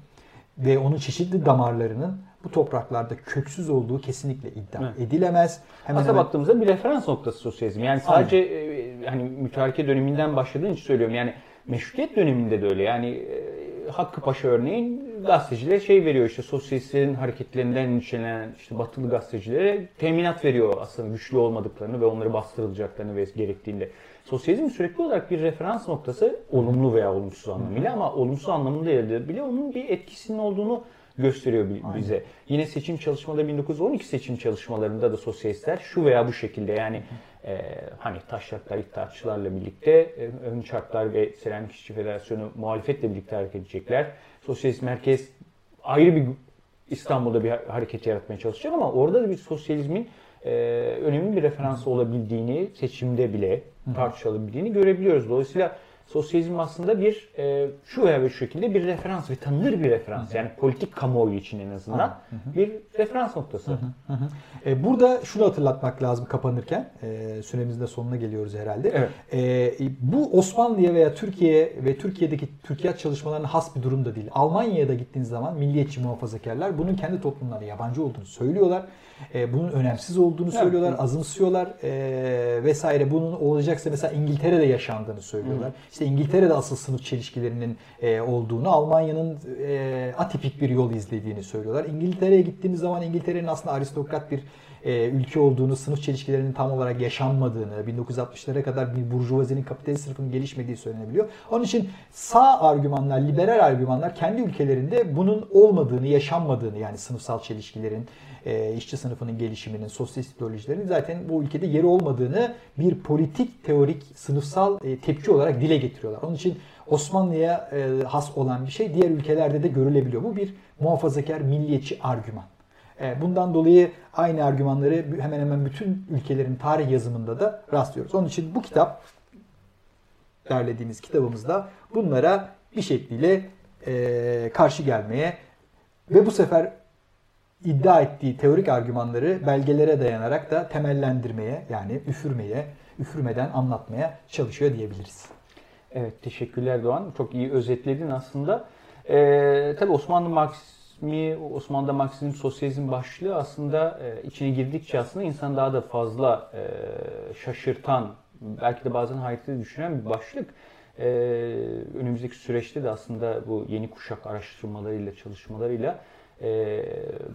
ve onun çeşitli damarlarının bu topraklarda köksüz olduğu kesinlikle iddia evet. edilemez. Hemen Aslında hemen... baktığımızda bir referans noktası sosyalizm. Yani sadece e, hani mütareke döneminden başladığın için söylüyorum. Yani meşrutiyet döneminde de öyle. Yani e, Hakkı Paşa örneğin gazetecilere şey veriyor işte sosyalistlerin hareketlerinden endişelenen işte batılı gazetecilere teminat veriyor aslında güçlü olmadıklarını ve onları bastırılacaklarını ve gerektiğinde. Sosyalizm sürekli olarak bir referans noktası olumlu veya olumsuz anlamıyla ama olumsuz anlamında bile onun bir etkisinin olduğunu gösteriyor bize. Aynen. Yine seçim çalışmaları 1912 seçim çalışmalarında da sosyalistler şu veya bu şekilde yani e, hani taşraklar iddiatçılarla birlikte e, ön çarklar ve Selanik İşçi Federasyonu muhalefetle birlikte hareket edecekler. Sosyalist merkez ayrı bir İstanbul'da bir hareket yaratmaya çalışacak ama orada da bir sosyalizmin e, önemli bir referansı olabildiğini seçimde bile tartışılabildiğini görebiliyoruz. Dolayısıyla sosyalizm aslında bir e, şu veya bu şekilde bir referans ve tanınır bir referans. Yani politik kamuoyu için en azından bir referans noktası. E, burada şunu hatırlatmak lazım kapanırken. E, süremizin de sonuna geliyoruz herhalde. Evet. E, bu Osmanlı'ya veya Türkiye'ye ve Türkiye'deki Türkiye çalışmalarına has bir durum da değil. Almanya'ya da gittiğiniz zaman milliyetçi muhafazakarlar bunun kendi toplumlarına yabancı olduğunu söylüyorlar. E, bunun önemsiz olduğunu söylüyorlar, evet. azımsıyorlar e, vesaire. Bunun olacaksa mesela İngiltere'de yaşandığını söylüyorlar. Hı. İşte İngiltere'de asıl sınıf çelişkilerinin e, olduğunu, Almanya'nın e, atipik bir yol izlediğini söylüyorlar. İngiltere'ye gittiğimiz zaman İngiltere'nin aslında aristokrat bir e, ülke olduğunu, sınıf çelişkilerinin tam olarak yaşanmadığını, 1960'lara kadar bir burjuvazinin kapitalist sınıfının gelişmediği söylenebiliyor. Onun için sağ argümanlar, liberal argümanlar kendi ülkelerinde bunun olmadığını, yaşanmadığını yani sınıfsal çelişkilerin, e, işçi sınıfının gelişiminin, sosyalist ideolojilerin zaten bu ülkede yeri olmadığını bir politik, teorik, sınıfsal e, tepki olarak dile getiriyorlar. Onun için Osmanlı'ya e, has olan bir şey diğer ülkelerde de görülebiliyor. Bu bir muhafazakar, milliyetçi argüman. E, bundan dolayı aynı argümanları hemen hemen bütün ülkelerin tarih yazımında da rastlıyoruz. Onun için bu kitap derlediğimiz kitabımızda bunlara bir şekliyle e, karşı gelmeye ve bu sefer iddia ettiği teorik argümanları belgelere dayanarak da temellendirmeye yani üfürmeye, üfürmeden anlatmaya çalışıyor diyebiliriz. Evet teşekkürler Doğan. Çok iyi özetledin aslında. Ee, tabii Osmanlı Marksizmi, Osmanlı'da Marksizm, Sosyalizm başlığı aslında e, içine girdikçe aslında insan daha da fazla e, şaşırtan, belki de bazen hayrete düşüren bir başlık. Ee, önümüzdeki süreçte de aslında bu yeni kuşak araştırmalarıyla, çalışmalarıyla e,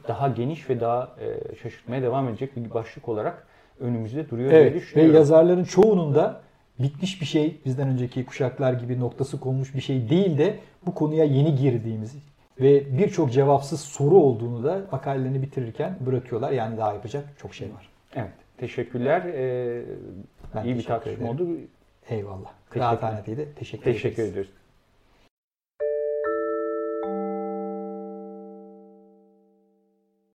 daha geniş ve daha e, şaşırtmaya devam edecek bir başlık olarak önümüzde duruyor evet, diye düşünüyorum. Ve yazarların çoğunun da bitmiş bir şey, bizden önceki kuşaklar gibi noktası konmuş bir şey değil de bu konuya yeni girdiğimiz ve birçok cevapsız soru olduğunu da makalelerini bitirirken bırakıyorlar. Yani daha yapacak çok şey var. Evet. Teşekkürler. Ee, ben iyi bir tartışma ederim. oldu. Eyvallah. Teşekkür, Teşekkür ediyoruz.